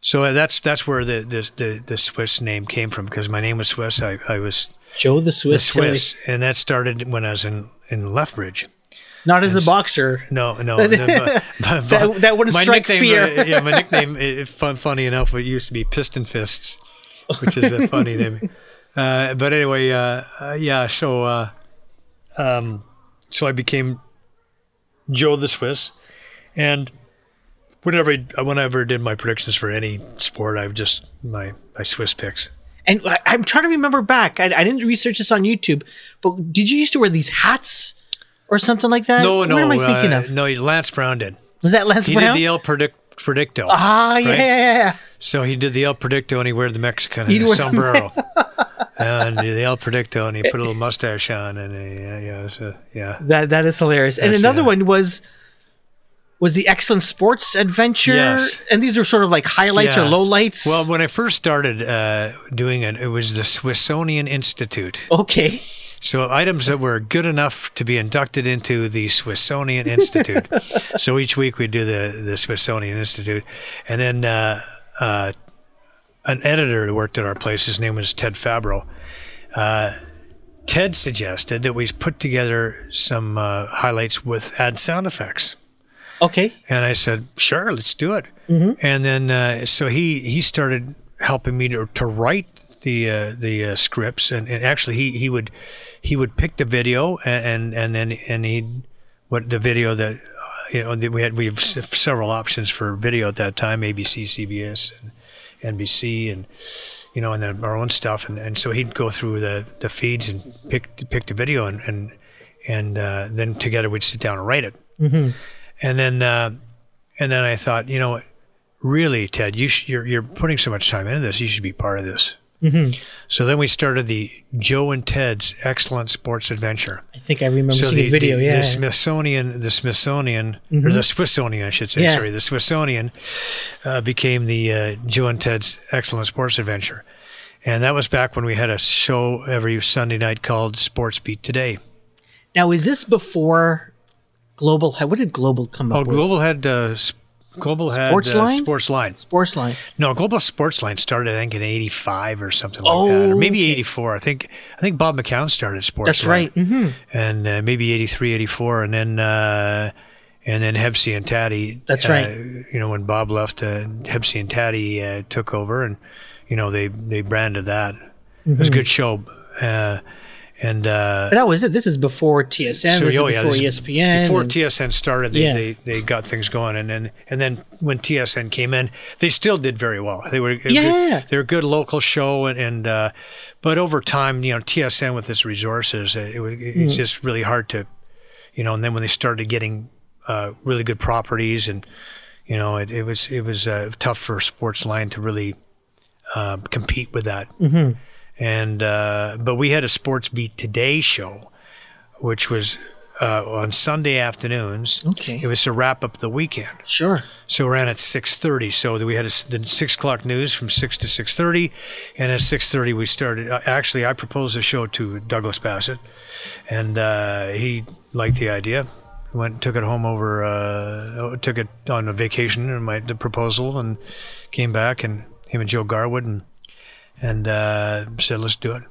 so that's that's where the, the the the Swiss name came from because my name was Swiss. I, I was Joe the the Swiss. Tilly. Swiss, and that started when I was in in Lethbridge. Not as a boxer. No, no, [LAUGHS] no, but- but- That- that wouldn't strike nickname, fear. uh, yeah, my [LAUGHS] nickname, uh, fun, funny enough, it used to be Piston Fists, which is a [LAUGHS] funny name. Uh, but anyway, uh, uh, yeah. So, uh, um, so I became Joe the Swiss, and whenever I, whenever I did my predictions for any sport, I've just my my Swiss picks. And I, I'm trying to remember back. I, I didn't research this on YouTube, but did you used to wear these hats or something like that? No, no, What am I thinking uh, of? no. Lance Brown did. Was that Lance He Brown? He did the El Predict, Predicto. ah, yeah, right? yeah. So he did the El Predicto and he wore the Mexican He'd wear the- sombrero. [LAUGHS] and the El Predicto and he put a little mustache on and he, yeah, yeah, uh, yeah. That that is hilarious. and another yeah. one was was the excellent sports adventure. Yes. And these are sort of like highlights or Yeah. lowlights. Well, when I first started uh, doing it, it was the Swissonian Institute. okay. So items that were good enough to be inducted into the Smithsonian Institute. [LAUGHS] so each week we do the the Swissonian Institute, and then uh, uh, an editor who worked at our place. His name was Ted Fabro. Uh, Ted suggested that we put together some uh, highlights with add sound effects. Okay. And I said, sure, let's do it. And then uh, so he he started helping me to, to write the uh, the uh, scripts, and, and actually he, he would he would pick the video and and, and then and he what the video that uh, you know that we had we have several options for video at that time, ABC, CBS, and NBC, and you know, and then our own stuff, and, and so he'd go through the, the feeds and pick pick the video, and and and uh, then together we'd sit down and write it. And then, uh, and then I thought, you know, really, Ted, you sh- you're you're putting so much time into this. You should be part of this. Mm-hmm. So then we started the Joe and Ted's Excellent Sports Adventure. I think I remember So seeing the, video. the, yeah. the Smithsonian, the Smithsonian, or the Swissonian, I should say. Yeah. Sorry, the Swissonian uh, became the uh, Joe and Ted's Excellent Sports Adventure, and that was back when we had a show every Sunday night called Sports Beat Today. now, is this before Global? had- What did Global come up Oh, with? Global had uh, Global had Sports uh, Line? Sports Line. Sports Line. No, Global Sports Line started I think in '85 or something like Oh, that, or maybe okay. '84. I think I think Bob McCown started Sports That's Line. right. hmm and uh, maybe 83, 84, and then uh, and then Hebsy and Tatti. That's uh, right. You know, when Bob left, uh, Hebsy and Tatti uh, took over, and you know they they branded that. It Mm-hmm. was a good show, uh, and uh, that was it. This is before TSN. so, this is oh, yeah, before this- ESPN. Before and- TSN started, they, Yeah. they, they got things going, and then and then when TSN came in, they still did very well. They were Yeah. they were a good local show, and, and uh, but over time, you know, TSN with its resources, it, wa- it's Mm. just really hard to, you know. And then when they started getting uh, really good properties, and you know, it, it was it was uh, tough for Sportsline to really uh, compete with that. Mm-hmm. And uh, but we had a Sports Beat Today show, which was uh, on Sunday afternoons. Okay. It was to wrap up the weekend. Sure. So it ran at six thirty. So we had a, the six o'clock news from six to six thirty, and at six thirty we started. uh, Actually, I proposed a show to Douglas Bassett, and uh, he liked the idea. Went took it home over. Uh, took it on a vacation and my the proposal, and came back and him and Joe Garwood and and uh, said let's do it.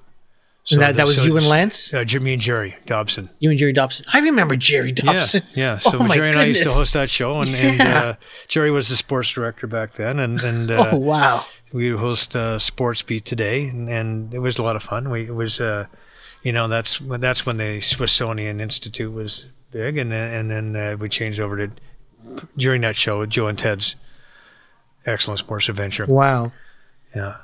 So And that, that was so- you and Lance? Uh, Jimmy and Jerry Dobson. You and Jerry Dobson. I remember Jerry Dobson. Yeah, yeah. [LAUGHS] So oh Jerry and I used to host that show, and, and uh, Jerry was the sports director back then, and and [LAUGHS] uh, Oh, wow. we would host uh, Sports Beat today, and, and it was a lot of fun. We it was, uh, you know, that's when that's when the Swissonian Institute was big, and then- and then uh, we changed over to during that show Joe and Ted's Excellent Sports Adventure. Wow. Yeah.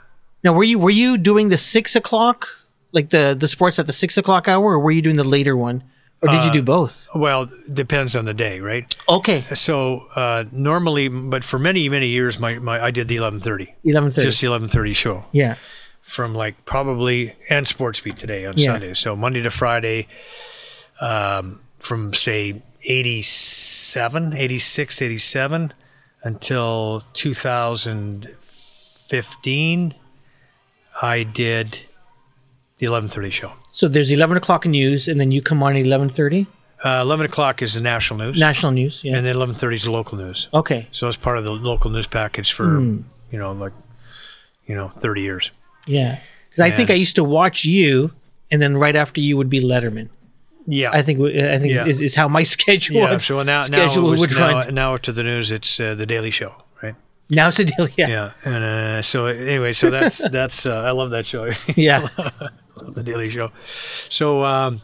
Now, were you were you doing the six o'clock, like the the sports at the six o'clock hour, or were you doing the later one, or did you Uh, do both? Well, depends on the day, right? Okay, So uh, normally, but for many many years, my, my I did the eleven thirty, eleven thirty. just the eleven thirty show. yeah. from like probably and sports beat today on Yeah. Sunday. So Monday to Friday, um, from say 87, 86, 87 until 2015, I did the 11:30 show. So there's eleven o'clock news, and then you come on at eleven thirty. Uh, 11 o'clock is the national news, National news. Yeah. and then 11:30 is the local news. okay. So it's part of the local news package for Hmm. you know like you know 30 years. Yeah. Because I think I used to watch you, and then right after you would be Letterman. Yeah, I think I think Yeah. is, is how my [LAUGHS] schedule yeah. So now now, schedule was, would now, run. now to the news, it's uh, the Daily Show, [LAUGHS] Now it's a deal. Yeah. Yeah, and uh, so anyway, so that's [LAUGHS] that's uh, I love that show. Yeah. [LAUGHS] the Daily Show. So um,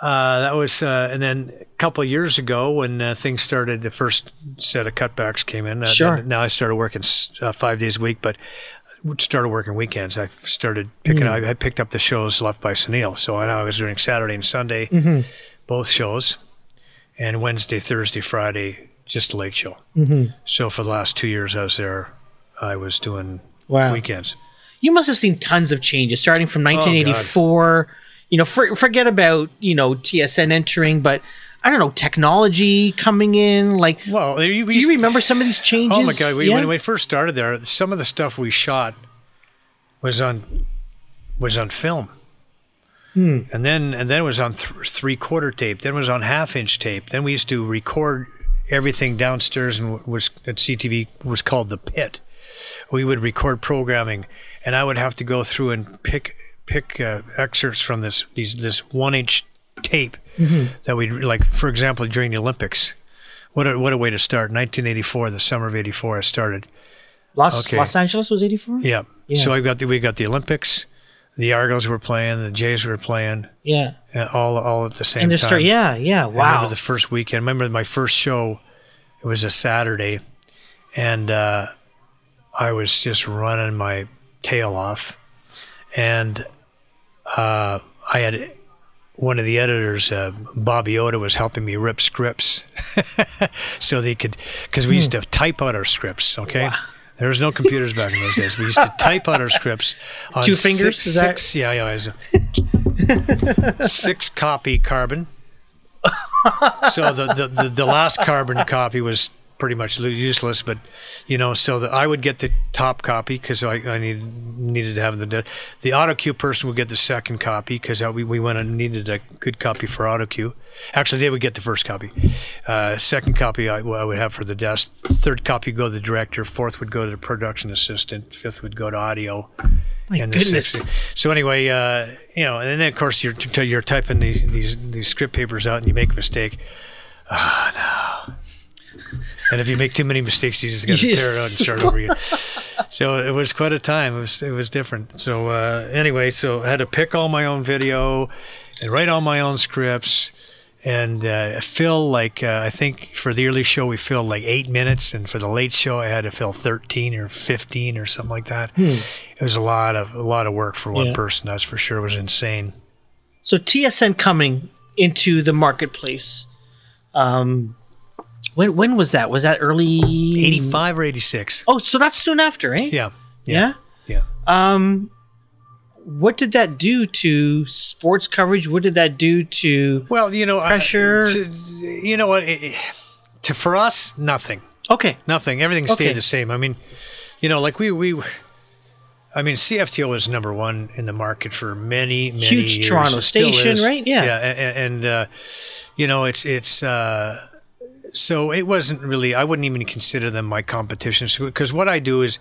uh, that was, uh, and then a couple of years ago when uh, things started, the first set of cutbacks came in. Uh, Sure. Now I started working uh, five days a week, but started working weekends. I started picking. Hmm. I, I picked up the shows left by Sunil, so I I was doing Saturday and Sunday, Mm-hmm. both shows, and Wednesday, Thursday, Friday, just a late show. Mm-hmm. So for the last two years I was there, I was doing Wow. weekends. You must have seen tons of changes starting from Oh, 1984. you know, for, forget about you know TSN entering, but I don't know technology coming in. Like, Well, you, do you remember some of these changes? Oh my god! We, Yeah? When we first started there, some of the stuff we shot was on was on film. and then and then it was on th- three quarter tape. Then it was on half inch tape. Then we used to record everything downstairs and was at CTV was called the pit. We would record programming, and I would have to go through and pick pick uh, excerpts from this these this one inch tape that we like. For example, during the Olympics, what a, what a way to start! 1984, the summer of '84, I started. Los Okay. Los Angeles was eighty four. Yeah. Yeah. So I got the we got the Olympics, the Argos were playing, the Jays were playing, Yeah, all all at the same and time. start. Yeah, yeah. I Wow. remember the first weekend. I remember my first show. It was a Saturday, and uh, I was just running my tail off, and uh, I had one of the editors, uh, Bobby Oda, was helping me rip scripts, [LAUGHS] so they could, because we used to type out our scripts. Okay. There was no computers back in those days. We used to type out our scripts on Two fingers, Six, six yeah, yeah, a six copy carbon so the, the, the, the last carbon copy was pretty much useless but you know so that i would get the top copy because I, I need, needed to have the desk. the autocue person would get the second copy because we, we went and needed a good copy for autocue actually they would get the first copy uh, second copy I, I would have for the desk third copy would go to the director fourth would go to the production assistant fifth would go to audio My and goodness. sixth- So anyway, uh, you know, and then of course you're you're typing these these these script papers out and you make a mistake. Ah no. And if you make too many mistakes, you just [LAUGHS] got to tear it out and start over again. So it was quite a time. It was it was different. So uh, anyway, so I had to pick all my own video and write all my own scripts. And uh, fill like uh, I think for the early show we filled like eight minutes, and for the late show I had to fill thirteen or fifteen or something like that. It was a lot of a lot of work for one Yeah. person. That's for sure. It was insane. So TSN coming into the marketplace. Um, when when was that? Was that early Eighty five or eighty six. Oh, so that's soon after, eh? Yeah. Yeah. Yeah. Um, what did that do to sports coverage? What did that do to? Well, you know, Pressure. to- you know what? It, to for us, nothing, Okay. nothing. Everything stayed Okay. the same. I mean, you know, like we we. I mean, CFTO was number one in the market for many, many Huge years. Toronto station, is. right? Yeah. yeah, a- a- and, uh, you know, it's it's uh, so it wasn't really. I wouldn't even consider them my competition because what I do is,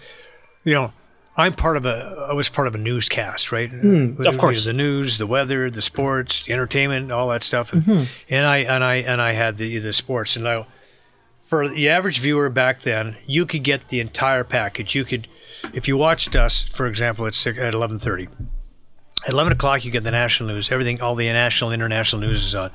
you know, I'm part of a. I was part of a newscast, right? Hmm, of course. the news, the weather, the sports, the entertainment, all that stuff, and, Mm-hmm. and I and I and I had the the sports, and I, for the average viewer back then, you could get the entire package. You could, if you watched us, for example, at six, at eleven thirty. At eleven o'clock, you get the national news. Everything, all the national, international news is on.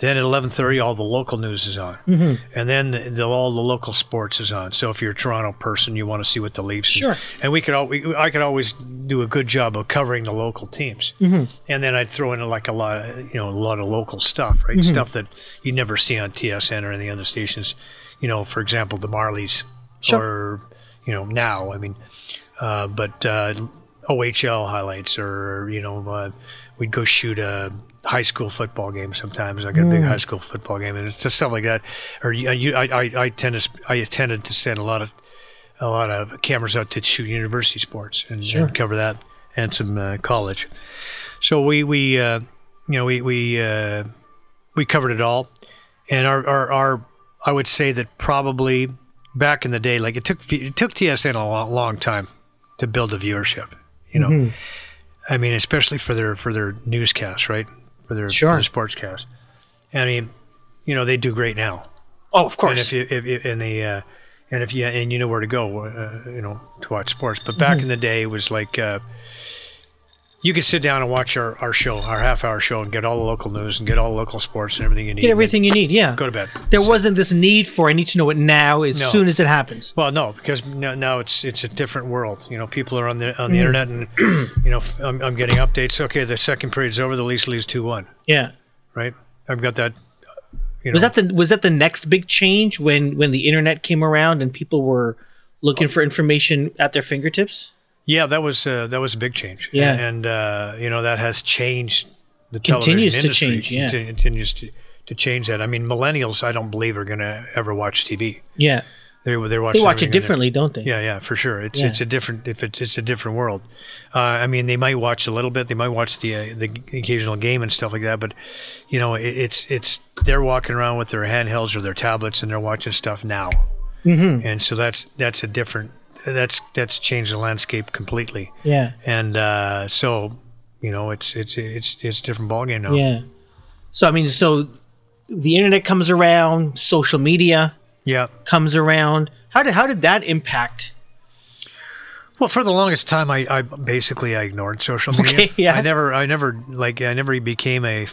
Then at eleven thirty, all the local news is on, mm-hmm. and then the, the, all the local sports is on. So if you're a Toronto person, you want to see what the Leafs. Sure. And we could all, we, I could always do a good job of covering the local teams, mm-hmm. and then I'd throw in like a lot, of, you know, a lot of local stuff, right? Stuff that you never see on TSN or any other stations. You know, for example, the Marlies, Sure. or you know, now. I mean, uh, but uh, OHL highlights, or you know, uh, we'd go shoot a high school football game. Sometimes I got a big high school football game, and it's just stuff like that. Or you, you I, I, I tend to, I tended to send a lot of, a lot of cameras out to shoot university sports and, Sure. and cover that, and some uh, college. So we, we, uh, you know, we, we, uh, we covered it all, and our, our, our, I would say that probably back in the day, like it took, it took TSN a long, long time to build a viewership. You know, I mean, especially for their for their newscasts, right? For their, Sure. for their sportscast. I mean, you know, they do great now. Oh, of And course. if you if, if and they uh, and if you and you know where to go, uh, you know, to watch sports. But back Mm-hmm. in the day, it was like uh, you could sit down and watch our, our show, our half hour show, and get all the local news and get all the local sports and everything you need. Get everything you need. Yeah. Go to bed. There So- wasn't this need for I need to know it now as No. soon as it happens. Well, no, because now, now it's it's a different world. You know, people are on the on the Mm. internet, and [CLEARS THROAT] you know, I'm, I'm getting updates. Okay, the second period's over. The Leafs leads two one. Yeah. Right. I've got that. You know, Was that the was that the next big change when when the internet came around and people were looking for information at their fingertips? Yeah, that was uh, that was a big change. Yeah. and uh, you know that has changed the Continues television to industry. change, yeah. Conti- continues to, to change that. I mean, millennials, I don't believe are going to ever watch TV. Yeah. They they watch They watch it differently, don't they? Yeah, yeah, for sure. It's Yeah. it's a different if it's it's a different world. Uh, I mean, they might watch a little bit. They might watch the uh, the occasional game and stuff like that. But you know, it, it's it's they're walking around with their handhelds or their tablets and they're watching stuff now. Mm-hmm. And so that's that's a different that's that's changed the landscape completely. Yeah. And uh, so you know, it's it's it's it's a different ballgame now. Yeah. So I mean, so the internet comes around, social media Yeah. comes around. How did how did that impact? Well, for the longest time, I, I basically I ignored social media. Okay, yeah. I never, I never like, I never became a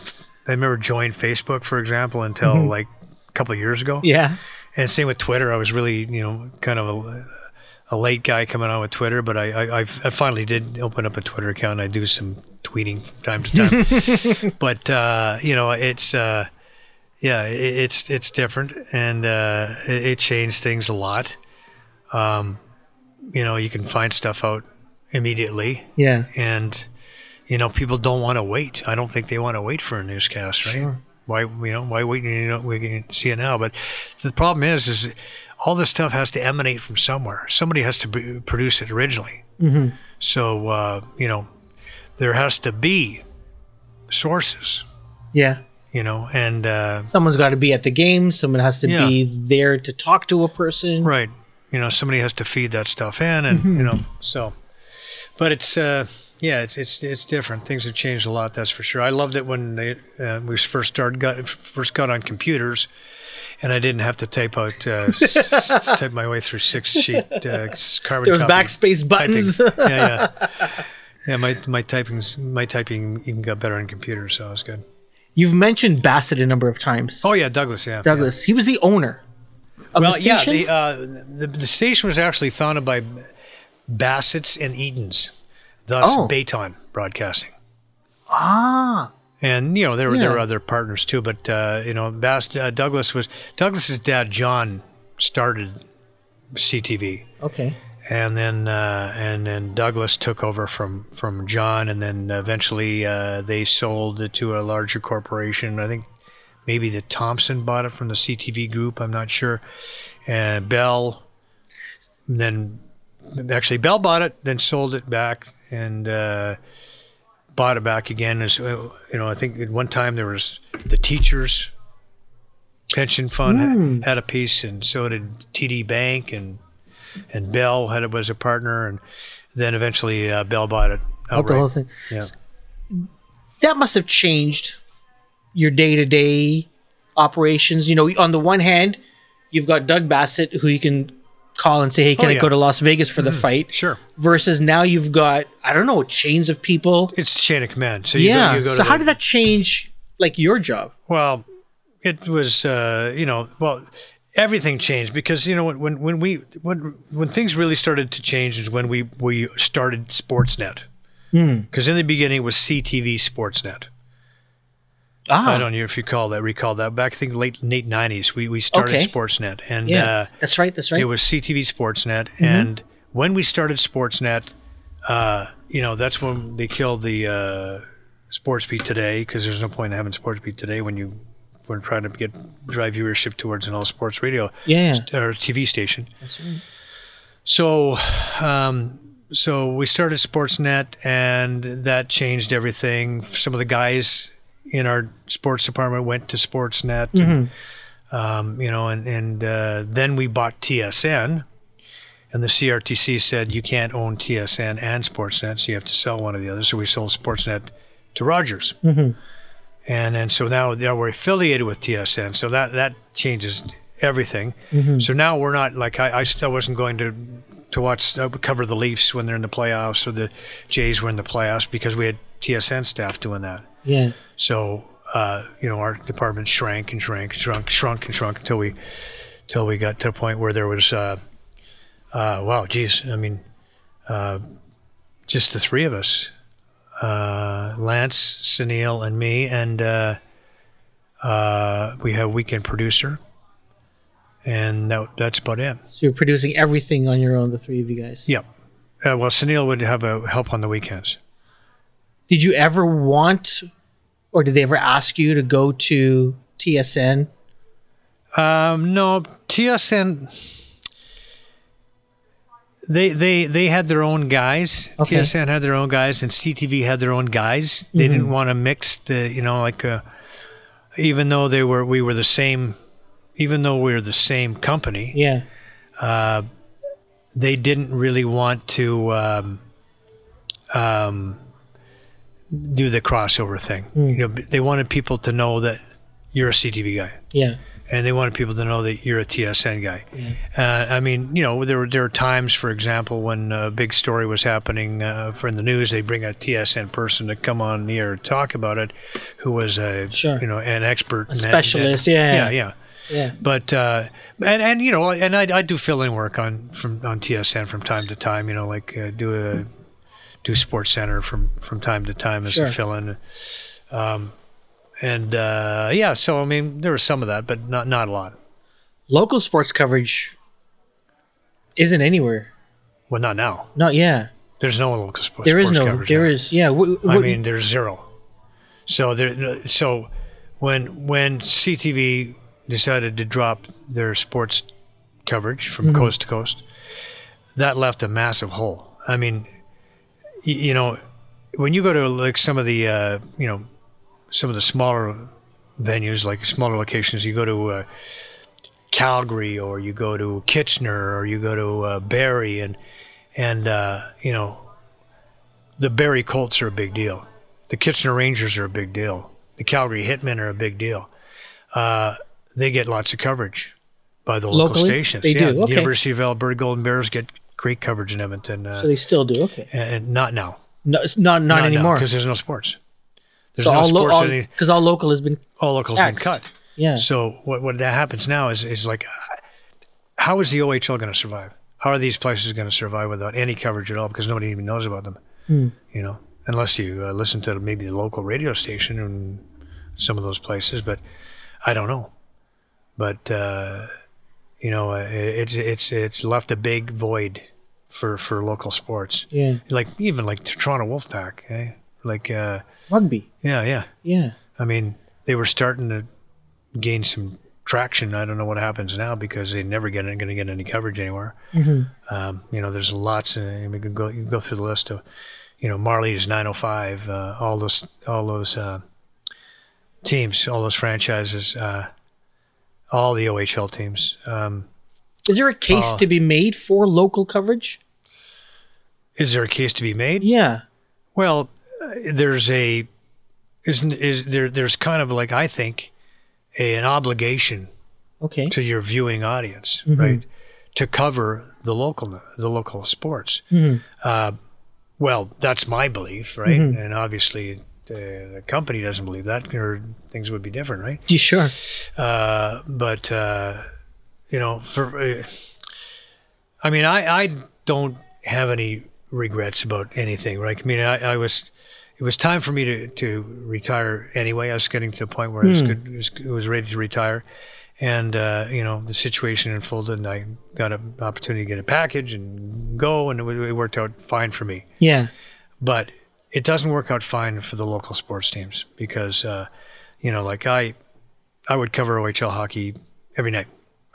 I never joined Facebook, for example, until like a couple of years ago. Mm-hmm. Yeah. And same with Twitter. I was really, you know, kind of a, late guy coming on with Twitter, but I, I, I've- I finally did open up a Twitter account. I do some tweeting from time to time. [LAUGHS] but uh, you know, it's. Uh, yeah, it, it's it's different, and uh, it, it changed things a lot. Um, you know, you can find stuff out immediately, Yeah. and you know, people don't want to wait. I don't think they want to wait for a newscast, right? Sure. Why you know why wait? You know, we can see it now, but the problem is, is all this stuff has to emanate from somewhere. Somebody has to b- produce it originally. Mm-hmm. So uh, you know, there has to be sources. Yeah. You know, and uh, Someone's got to be at the game. Someone has to Yeah. be there to talk to a person. Right. You know, somebody has to feed that stuff in, and Mm-hmm. you know, so. But it's uh, yeah, it's it's it's different. Things have changed a lot. That's for sure. I loved it when they, uh, we first started got first got on computers, and I didn't have to type out uh, [LAUGHS] s- type my way through six sheet uh, carbon. There was backspace typing. buttons. yeah, yeah. [LAUGHS] Yeah, my my typing's my typing even got better on computers, so it was good. You've mentioned Bassett a number of times. Oh yeah, Douglas. Yeah, Douglas. He was the owner of Well, the yeah, the, uh, the the station was actually founded by Bassett's and Eatons, thus Oh. Baton Broadcasting. ah. And you know there were there were other partners too, but uh, you know Bass uh, Douglas was Douglas's dad John started CTV, Okay. and then uh, and then Douglas took over from from John, and then eventually uh, they sold it to a larger corporation. I think maybe the Thompson bought it from the CTV group. I'm not sure. And Bell, and then actually Bell bought it, then sold it back, and uh, bought it back again. As uh, you know, I think at one time there was the teachers pension fund had- had a piece, and so did TD Bank, and and Bell had it was a partner, and then eventually uh, Bell bought it. Out the outright. whole thing. Yeah. That must have changed your day to day operations. You know, on the one hand, you've got Doug Bassett who you can call and say, "Hey, can Oh, I go to Las Vegas for the fight?" Sure. Versus now you've got I don't know chains of people. It's chain of command. So you yeah. go, you go so how the- did that change like your job? Well, it was uh, you know well everything changed because you know when when, we when when things really started to change is when we we started Sportsnet. Hmm. Because in the beginning it was CTV Sportsnet. Ah, I don't know if you call that recall that back I think late late nineties we we started Okay. Sportsnet and yeah, uh, that's right. That's right. it was CTV Sportsnet, Mm-hmm. and when we started Sportsnet, uh, you know that's when they killed the uh, Sports Beat today because there's no point in having Sports Beat today when you were trying to get drive viewership towards an all sports radio yeah. or TV station. That's right. So, um, so we started Sportsnet, and that changed everything. Some of the guys in our sports department went to Sportsnet, and, um, you know, and and uh, then we bought TSN, and the CRTC said you can't own TSN and Sportsnet, so you have to sell one or the other. So we sold Sportsnet to Rogers. And then so now, now we're affiliated with TSN, so that that changes everything. So now we're not like I, I still wasn't going to to watch uh, cover the Leafs when they're in the playoffs or the Jays were in the playoffs because we had TSN staff doing that. Yeah. So uh, you know our department shrank and shrank, shrunk, shrunk and shrunk until we until we got to a point where there was uh, uh, wow, geez, I mean, uh, just the three of us, uh, Lance, Sunil, and me, and uh, uh, we have weekend producer, and that, that's about it. So you're producing everything on your own, the three of you guys. Yep. Uh, well, Sunil would have a help on the weekends. Did you ever want, or did they ever ask you to go to TSN? Um, no, TSN. they they they had their own guys. Okay. TSN had their own guys, and CTV had their own guys. They Mm-hmm. didn't want to mix the, you know, like, uh, even though they were, we were the same, even though we were the same company, Yeah. they didn't really want to um, um, do the crossover thing. Mm. You know, they wanted people to know that you're a CTV guy. Yeah. and they wanted people to know that you're a TSN guy. Uh, I mean, you know, there were there were times, for example, when a big story was happening uh, for in the news, they bring a TSN person to come on air talk about it, who was a Sure. you know an expert, that- specialist, that- yeah. yeah, yeah. Yeah. But uh, and and you know, and I, I do fill in work on from on TSN from time to time. You know, like uh, do a do Sports Center from from time to time as Sure. a fill in. Um, and uh, yeah, so I mean, there was some of that, but not not a lot. Local sports coverage isn't anywhere. Well, not now. Not yeah. There's no local sports. Coverage. There is sports no. coverage There now. is yeah. W- I w- mean, there's zero. So there. So when when CTV decided to drop their sports coverage from Mm-hmm. coast to coast, that left a massive hole. I mean, you know, when you go to like some of the uh, you know some of the smaller venues, like smaller locations, you go to. Uh, Calgary or you go to Kitchener or you go to uh, Barrie and and uh, you know the Barrie Colts are a big deal. The Kitchener Rangers are a big deal. The Calgary Hitmen are a big deal. Uh, they get lots of coverage by the local Locally? stations. They yeah, do, okay. The University of Alberta Golden Bears get great coverage in Edmonton, uh, so they still do. Okay. and not now. No, it's not not, anymore. because there's no sports. There's so no all sports. all because all local has been all locals been cut. yeah. So what what that happens now is is like, how is the OHL going to survive? How are these places going to survive without any coverage at all? Because nobody even knows about them. You know, unless you uh, listen to maybe the local radio station and some of those places, but I don't know. But uh, you know, it's it's it's left a big void for for local sports. yeah. Like even like the Toronto Wolfpack, eh? Like uh, Rugby. yeah, yeah. Yeah. I mean, they were starting to gain some traction. I don't know what happens now because they never get going to get any coverage anywhere. Um, you know, there's lots. Of, we could go you can go through the list of, you know, Marlies 905, uh, all those all those uh, teams, all those franchises, uh, all the OHL teams. Um, Is there a case Uh, to be made for local coverage? is there a case to be made? Yeah. Well, there's a isn't is there there's kind of like I think a, an obligation Okay. to your viewing audience, right? To cover the local the local sports. Hmm. Uh, well, that's my belief, right? And obviously, the, the company doesn't believe that, or things would be different, right? You sure? Uh, but uh, you know, for uh, I mean, I I don't have any regrets about anything, right? I mean, I, I was. It was time for me to, to retire anyway. I was getting to a point where I was, good, was, was ready to retire, and uh, you know the situation unfolded, and I got an opportunity to get a package and go, and it, it worked out fine for me Yeah. but it doesn't work out fine for the local sports teams because uh, you know like i i would cover ohl hockey every night.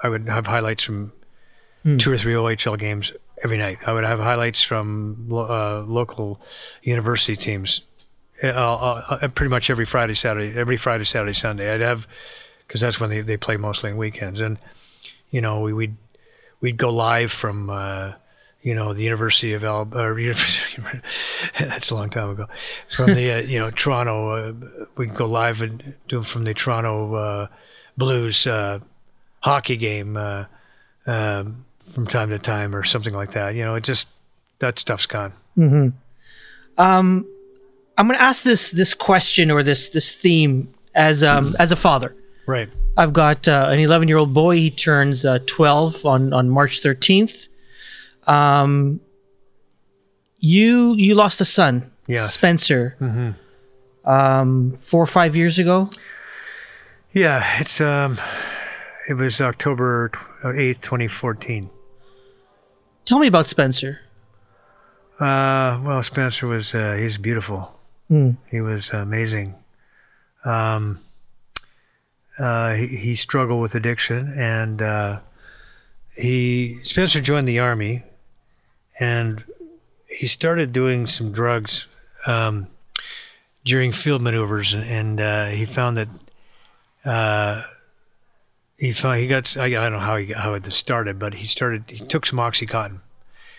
I would have highlights from two or three ohl games every night. I would have highlights from uh, local university teams uh, uh, uh, pretty much every friday saturday every friday saturday sunday. I'd have because that's when they, they play mostly on weekends. And you know we, we'd we'd go live from uh, you know the University of Alberta. [LAUGHS] that's a long time ago. From the uh, you know Toronto, uh, we'd go live and do it from the Toronto uh, Blues uh, hockey game uh, um, from time to time or something like that. You know, it just that stuff's gone. I'm going to ask this this question or this this theme as um as a father. Right. I've got uh, an 11 year old boy. He turns uh, 12 on on March 13th. Um, you you lost a son, Yes. Spencer. Um, four or five years ago. Yeah, it's um, it was October eighth, twenty fourteen. Tell me about Spencer. Uh, well, Spencer was uh, he's beautiful. He was amazing. Um, uh, he, he struggled with addiction, and uh, he Spencer joined the army, and he started doing some drugs um, during field maneuvers, and, and uh, he found that uh, he found he got I, I don't know how he how it started, but he started he took some oxycontin,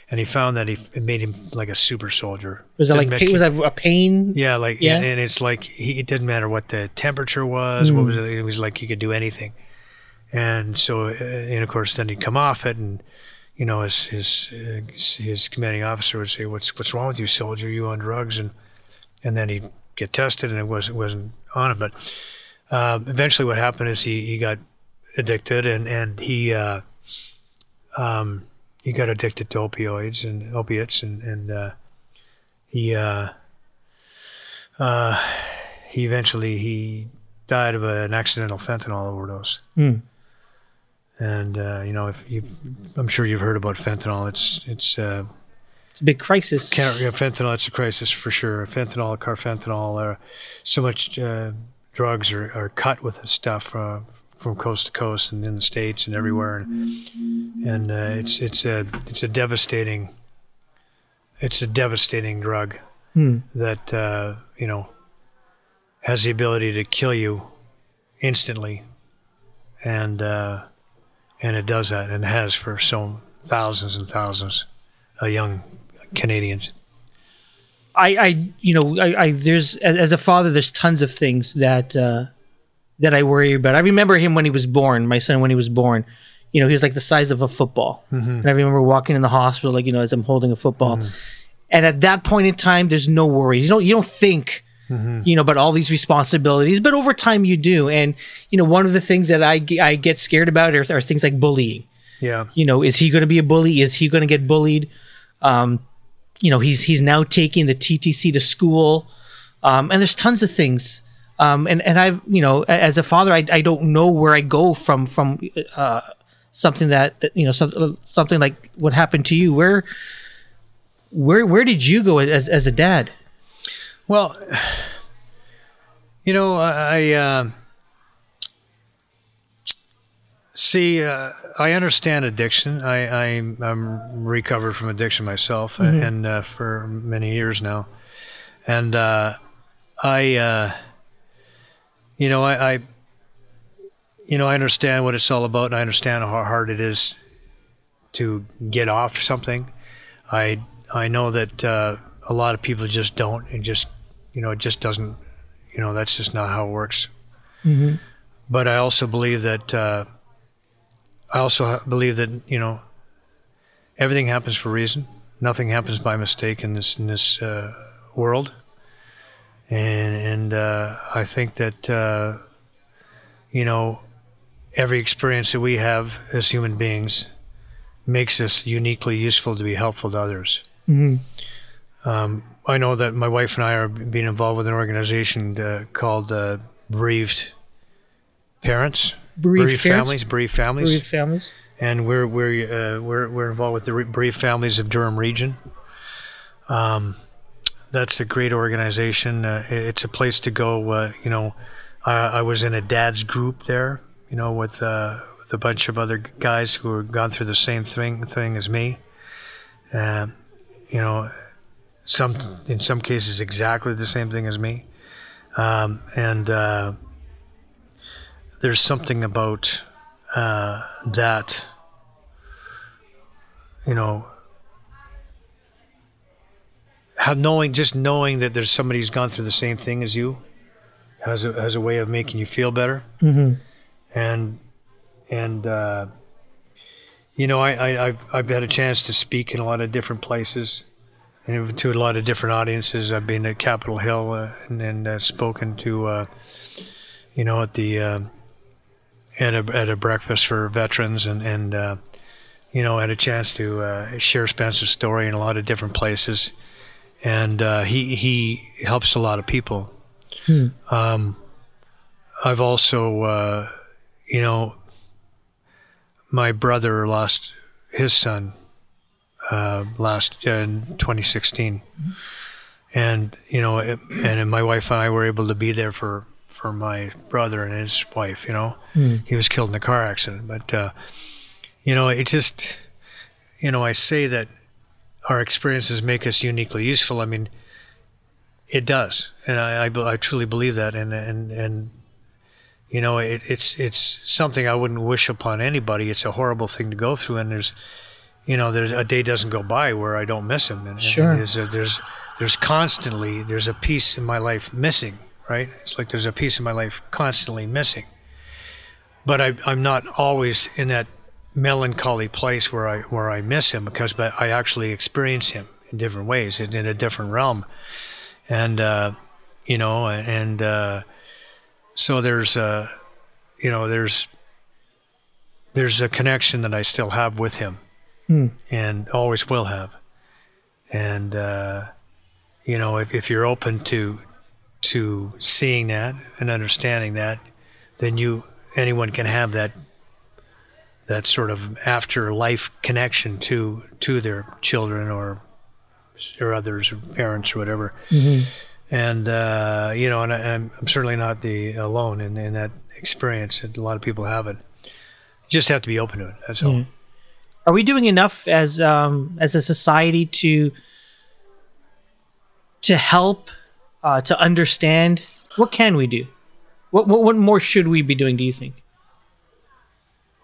and he found that he it made him like a super soldier. Was that like Didn't pain, was that a pain? yeah, like Yeah. and it's like he, it didn't matter what the temperature was. What was it? It was like he could do anything. And so, uh, and of course, then he'd come off it, and you know, his his uh, his commanding officer would say, "What's what's wrong with you, soldier? You on drugs?" And and then he'd get tested, and it wasn't wasn't on it. But um, eventually, what happened is he, he got addicted, and and he uh, um, he got addicted to opioids and opiates, and and uh, he uh, uh, he eventually he died of an accidental fentanyl overdose. Hmm. And uh, you know, if you, I'm sure you've heard about fentanyl. It's it's uh, It's a big crisis. can't, yeah, fentanyl. It's a crisis for sure. Fentanyl, carfentanil, uh, so much uh, drugs are, are cut with this stuff uh, from coast to coast and in the states and everywhere, and, and uh, it's it's a it's a devastating it's a devastating drug Hmm. that uh, you know has the ability to kill you instantly, and uh, and it does that and has for so thousands and thousands of young Canadians. I, I, you know, I, I there's as, as a father, there's tons of things that uh, that I worry about. I remember him when he was born. My son when he was born, you know, he was like the size of a football, and I remember walking in the hospital, like you know, as I'm holding a football. And at that point in time, there's no worries. You don't you don't think, you know, but all these responsibilities, but over time you do. And you know, one of the things that I I get scared about are, are things like bullying. Yeah, you know is he going to be a bully? Is he going to get bullied? Um, you know he's he's now taking the ttc to school. Um, and there's tons of things. Um, and and i've you know as a father i, I don't know where i go from from uh, something that, that you know some, something like what happened to you. Where where where did you go as as a dad Well, [SIGHS] you know, I uh, see. Uh, I understand addiction. I, I I'm recovered from addiction myself, and uh, for many years now, and uh, I, uh, you know, I, I, you know, I understand what it's all about, and I understand how hard it is to get off something. I I know that uh, a lot of people just don't, and just you know, it just doesn't, you know, that's just not how it works. But I also believe that, uh, I also believe that, you know, everything happens for a reason. Nothing happens by mistake in this in this uh, world. And and uh, I think that, uh, you know, every experience that we have as human beings makes us uniquely useful to be helpful to others. Hmm. Um, I know that my wife and I are being involved with an organization uh, called uh, Bereaved Parents, Bereaved Parents? families, bereaved families, bereaved families and we're we're uh, we're we're involved with the re- bereaved families of Durham region. Um, that's a great organization. Uh, it's a place to go. Uh, you know, I, I was in a dad's group there. You know, with uh, with a bunch of other guys who have gone through the same thing thing as me. Um, you know, some in some cases exactly the same thing as me. Um, and uh, there's something about uh, that, you know, have knowing just knowing that there's somebody who's gone through the same thing as you has a has a way of making you feel better, mm-hmm. and and uh, you know, I, I I've I've had a chance to speak in a lot of different places. And to a lot of different audiences, I've been at Capitol Hill uh, and, and uh, spoken to, uh, you know, at the uh, at a at a breakfast for veterans and and uh, you know had a chance to uh, share Spencer's story in a lot of different places, and uh, he he helps a lot of people. Um, I've also uh, you know my brother lost his son uh, last uh, in 2016, and you know it, and my wife and I were able to be there for for my brother and his wife. You know, he was killed in a car accident. But uh, you know, it just you know I say that our experiences make us uniquely useful. I mean, it does, and I, I, I truly believe that, and and and you know, it, it's it's something I wouldn't wish upon anybody. It's a horrible thing to go through, and there's, you know, there's a day doesn't go by where I don't miss him, and, Sure. and there's a, there's there's constantly there's a piece in my life missing, right? It's like there's a piece in my life constantly missing, but I, I'm not always in that melancholy place where I where I miss him because but I actually experience him in different ways in, in a different realm, and uh, you know, and uh, so there's a you know there's there's a connection that I still have with him, and always will have, and uh, you know if, if you're open to to seeing that and understanding that, then you anyone can have that that sort of afterlife connection to to their children or or others or parents or whatever. And uh, you know, and I, I'm, I'm certainly not the alone in, in that experience. A lot of people have it. You just have to be open to it. That's all. Are we doing enough as um, as a society to to help uh, to understand? What can we do? What, what what more should we be doing? Do you think?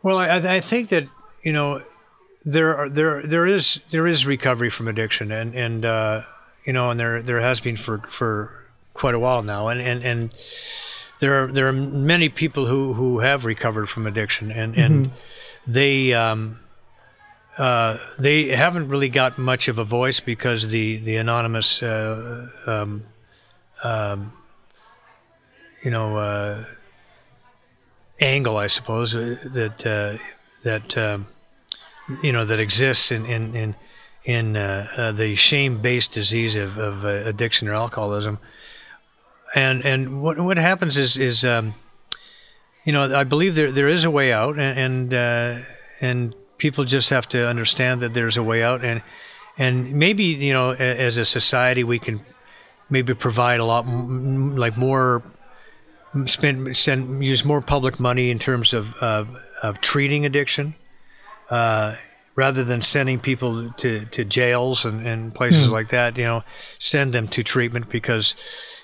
Well, I, I think that you know there are there there is there is recovery from addiction, and and uh, you know, and there there has been for for quite a while now, and and and there are there are many people who who have recovered from addiction, and and they. Um, uh, they haven't really got much of a voice because the the anonymous, uh, um, um, you know, uh, angle, I suppose, uh, that uh, that um, you know that exists in in in, in the shame-based disease of, of addiction or alcoholism. And and what what happens is is um, you know I believe there there is a way out, and and, and people just have to understand that there's a way out, and and maybe you know as a society we can maybe provide a lot m- like more spend send use more public money in terms of of, of treating addiction uh, rather than sending people to, to jails and, and places like that you know send them to treatment because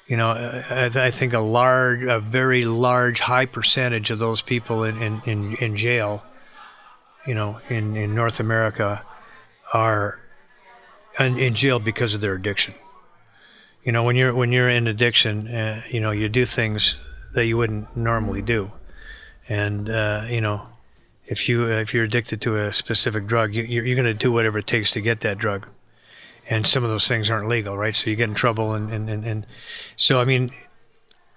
you know I, I think a large a very large high percentage of those people in, in, in, in jail you know in, in North America are in, in jail because of their addiction. You know when you're when you're in addiction uh, you know you do things that you wouldn't normally do. And uh, you know if you if you're addicted to a specific drug you, you're, you're going to do whatever it takes to get that drug. And some of those things aren't legal right? So you get in trouble and and, and, and so i mean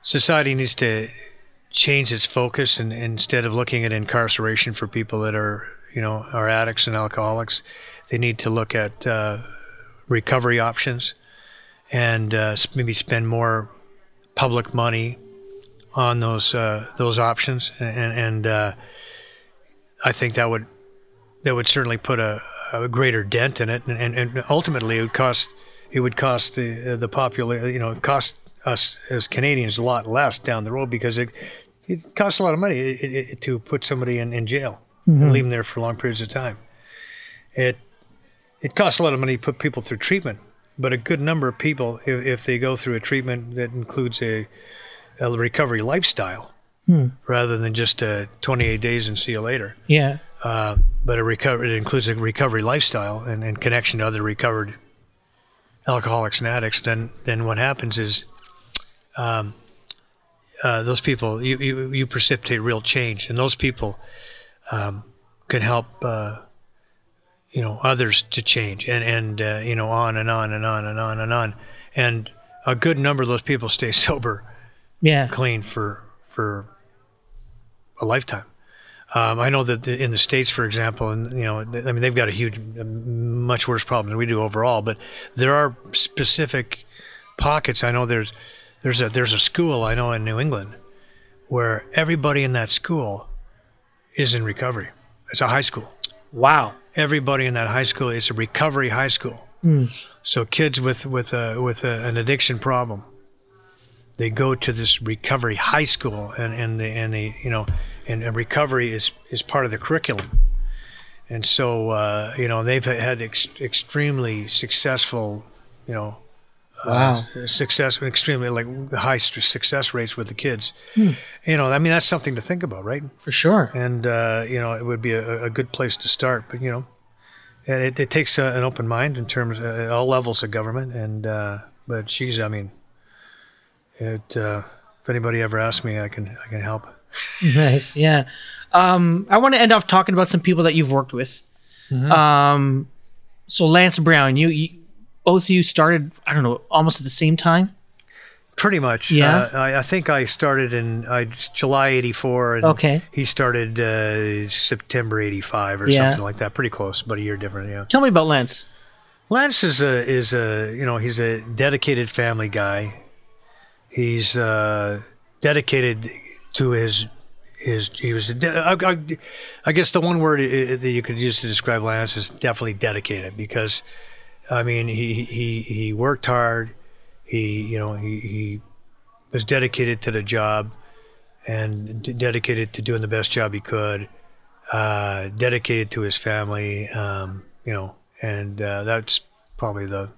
society needs to change its focus and, and instead of looking at incarceration for people that are you know are addicts and alcoholics they need to look at uh, recovery options and uh, maybe spend more public money on those uh, those options, and, and uh, I think that would that would certainly put a, a greater dent in it, and, and, ultimately it would cost it would cost the the popula you know cost us as Canadians a lot less down the road because it it costs a lot of money to put somebody in, in jail and leave them there for long periods of time. It it costs a lot of money to put people through treatment, but a good number of people, if, if they go through a treatment that includes a, a recovery lifestyle, rather than just uh, 28 days and see you later, Yeah. uh, but a recovery it includes a recovery lifestyle and, and connection to other recovered alcoholics and addicts, then then what happens is, um, uh, those people you, you you precipitate real change, and those people um, can help. Uh, you know others to change and and uh, you know on and on and on and on and on and a good number of those people stay [LAUGHS] sober Yeah. clean for for a lifetime um, I know that the, in the states, for example, and you know, I mean, they've got a huge, much worse problem than we do overall. But there are specific pockets. I know there's there's a there's a school I know in New England where everybody in that school is in recovery. It's a high school Wow. everybody in that high school is a recovery high school. So kids with with a, with a, an addiction problem, they go to this recovery high school, and and the and the you know, and, and recovery is is part of the curriculum. and so uh, you know they've had ex- extremely successful, you know, Wow. uh, success, extremely like high success rates with the kids. You know, I mean that's something to think about, right? For sure. And uh, you know, it would be a, a good place to start. But you know, it, it takes uh, an open mind in terms uh, all levels of government. And uh, but she's, I mean, it. Uh, if anybody ever asks me, I can I can help. [LAUGHS] Nice. Yeah. Um, I want to end off talking about some people that you've worked with. Mm-hmm. Um, so Lance Brown, you, you both of you started, I don't know, almost at the same time. Pretty much. Yeah? Uh, I, I think I started in I, July '84, and Okay. he started uh, September '85 or Yeah. something like that. Pretty close, but a year different. Yeah. Tell me about Lance. Lance is a is a you know he's a dedicated family guy. He's uh, dedicated to his his he was de- I, I, I guess the one word that you could use to describe Lance is definitely dedicated because I mean he he he worked hard. He you know he he was dedicated to the job and d- dedicated to doing the best job he could. Uh, dedicated to his family. Um, you know, and uh, that's probably the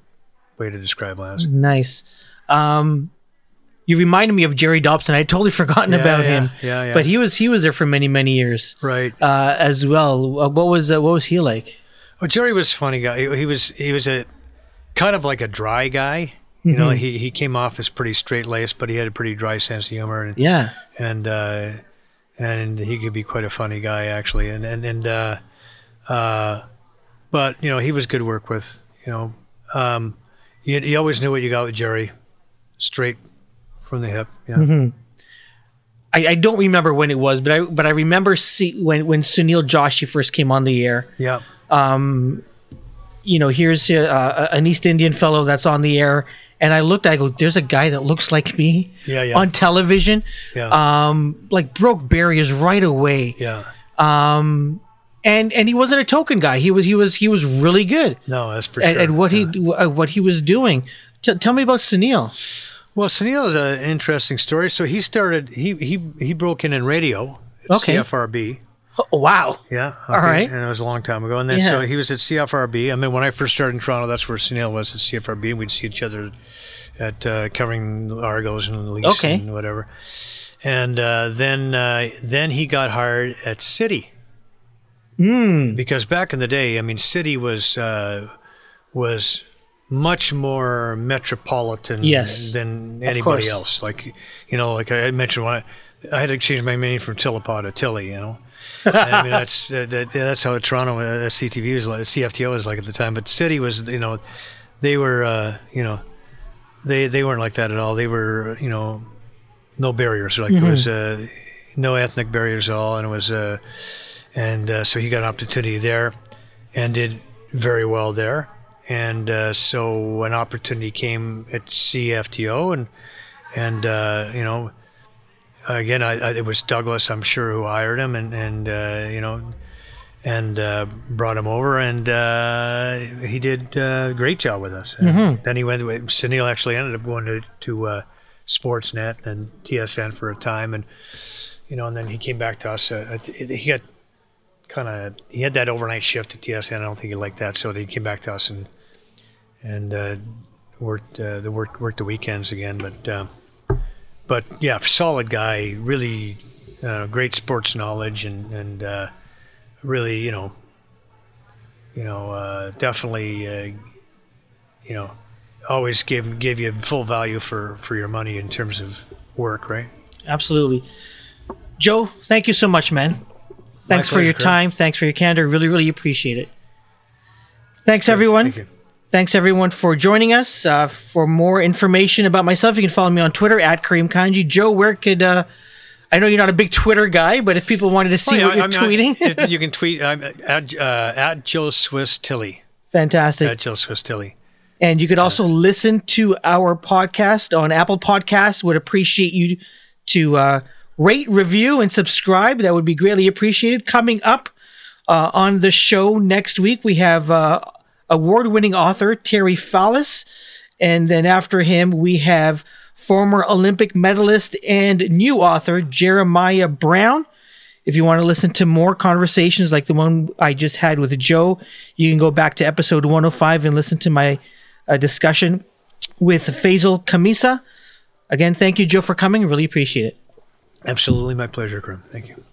way to describe Lance. Nice. Um, you reminded me of Jerry Dobson. I had totally [LAUGHS] forgotten Yeah, about yeah, him. yeah, yeah. But he was he was there for many many years Right. uh, as well. What was uh, what was he like? Well, Jerry was a funny guy. He, he was he was a kind of like a dry guy. You know, he, he came off as pretty straight laced, but he had a pretty dry sense of humor, and Yeah. and uh, and he could be quite a funny guy actually. And and and uh, uh, but you know, he was good work with. You know, um, you, you always knew what you got with Jerry, straight from the hip. Yeah. I, I don't remember when it was, but I but I remember see when when Sunil Joshi first came on the air. Yeah. You know, here's uh, an East Indian fellow that's on the air, and I looked. I go, "There's a guy that looks like me Yeah, yeah. on television." Yeah. Um, like broke barriers right away. yeah. Um, and and he wasn't a token guy. He was he was he was really good No, that's for at, sure. at what Yeah. he uh, what he was doing. T- tell me about Sunil. Well, Sunil is an interesting story. So he started. He he he broke in in radio. At Okay. CFRB. Oh, wow. Yeah. All right. And it was a long time ago. And then so he was at CFRB. I mean, when I first started in Toronto, that's where Sunil was at CFRB. And we'd see each other at uh, covering Argos and Leafs Okay. and whatever. And uh, then uh, then he got hired at City. Hmm. Because back in the day, I mean, City was uh, was much more metropolitan Yes. than anybody else. Like you know, like I mentioned, when I, I had to change my name from Tillipod to Tilly. You know. I mean, that's uh, that, that's how Toronto uh, CTV was like, CFTO was like at the time. But City was, you know, they were, uh, you know, they they weren't like that at all. They were, you know, no barriers. Like Mm-hmm. it was uh, no ethnic barriers at all, and it was, uh, and uh, so he got an opportunity there, and did very well there. And uh, so an opportunity came at CFTO, and and uh, you know again, I, I, it was Douglas, I'm sure, who hired him, and and uh, you know, and uh, brought him over, and uh, he did a great job with us. And Then he went. Sunil actually ended up going to to uh, Sportsnet and TSN for a time, and you know, and then he came back to us. Uh, he got kind of he had that overnight shift at TSN. I don't think he liked that, so he came back to us and and uh, worked uh, the worked worked the weekends again, but. But yeah, solid guy, really uh, great sports knowledge, and and uh, really, you know, you know, uh, definitely, uh, you know, always give give you full value for for your money in terms of work, right? Absolutely. Joe, thank you so much, man. Thanks for your Kurt. time. Thanks for your candor. Really, really appreciate it. Thanks, everyone. Thank you. Thanks, everyone, for joining us. Uh, for more information about myself, you can follow me on Twitter at Kareem Kanji. Joe, where could uh, I know you're not a big Twitter guy, but if people wanted to see Oh, what you're I mean, tweeting, I- [LAUGHS] you can tweet at uh, at Joe Swiss Tilly fantastic. at Joe Swiss Tilly. And you could also listen to our podcast on Apple Podcasts. Would appreciate you to uh, rate, review, and subscribe. That would be greatly appreciated. Coming up uh, on the show next week, we have uh, award-winning author Terry Fallis, and then after him, we have former Olympic medalist and new author Jeremiah Brown. If you want to listen to more conversations like the one I just had with Joe, you can go back to episode 105 and listen to my uh, discussion with Faisal Kamisa. Again, thank you, Joe, for coming. Really appreciate it. Absolutely my pleasure, Grim. Thank you.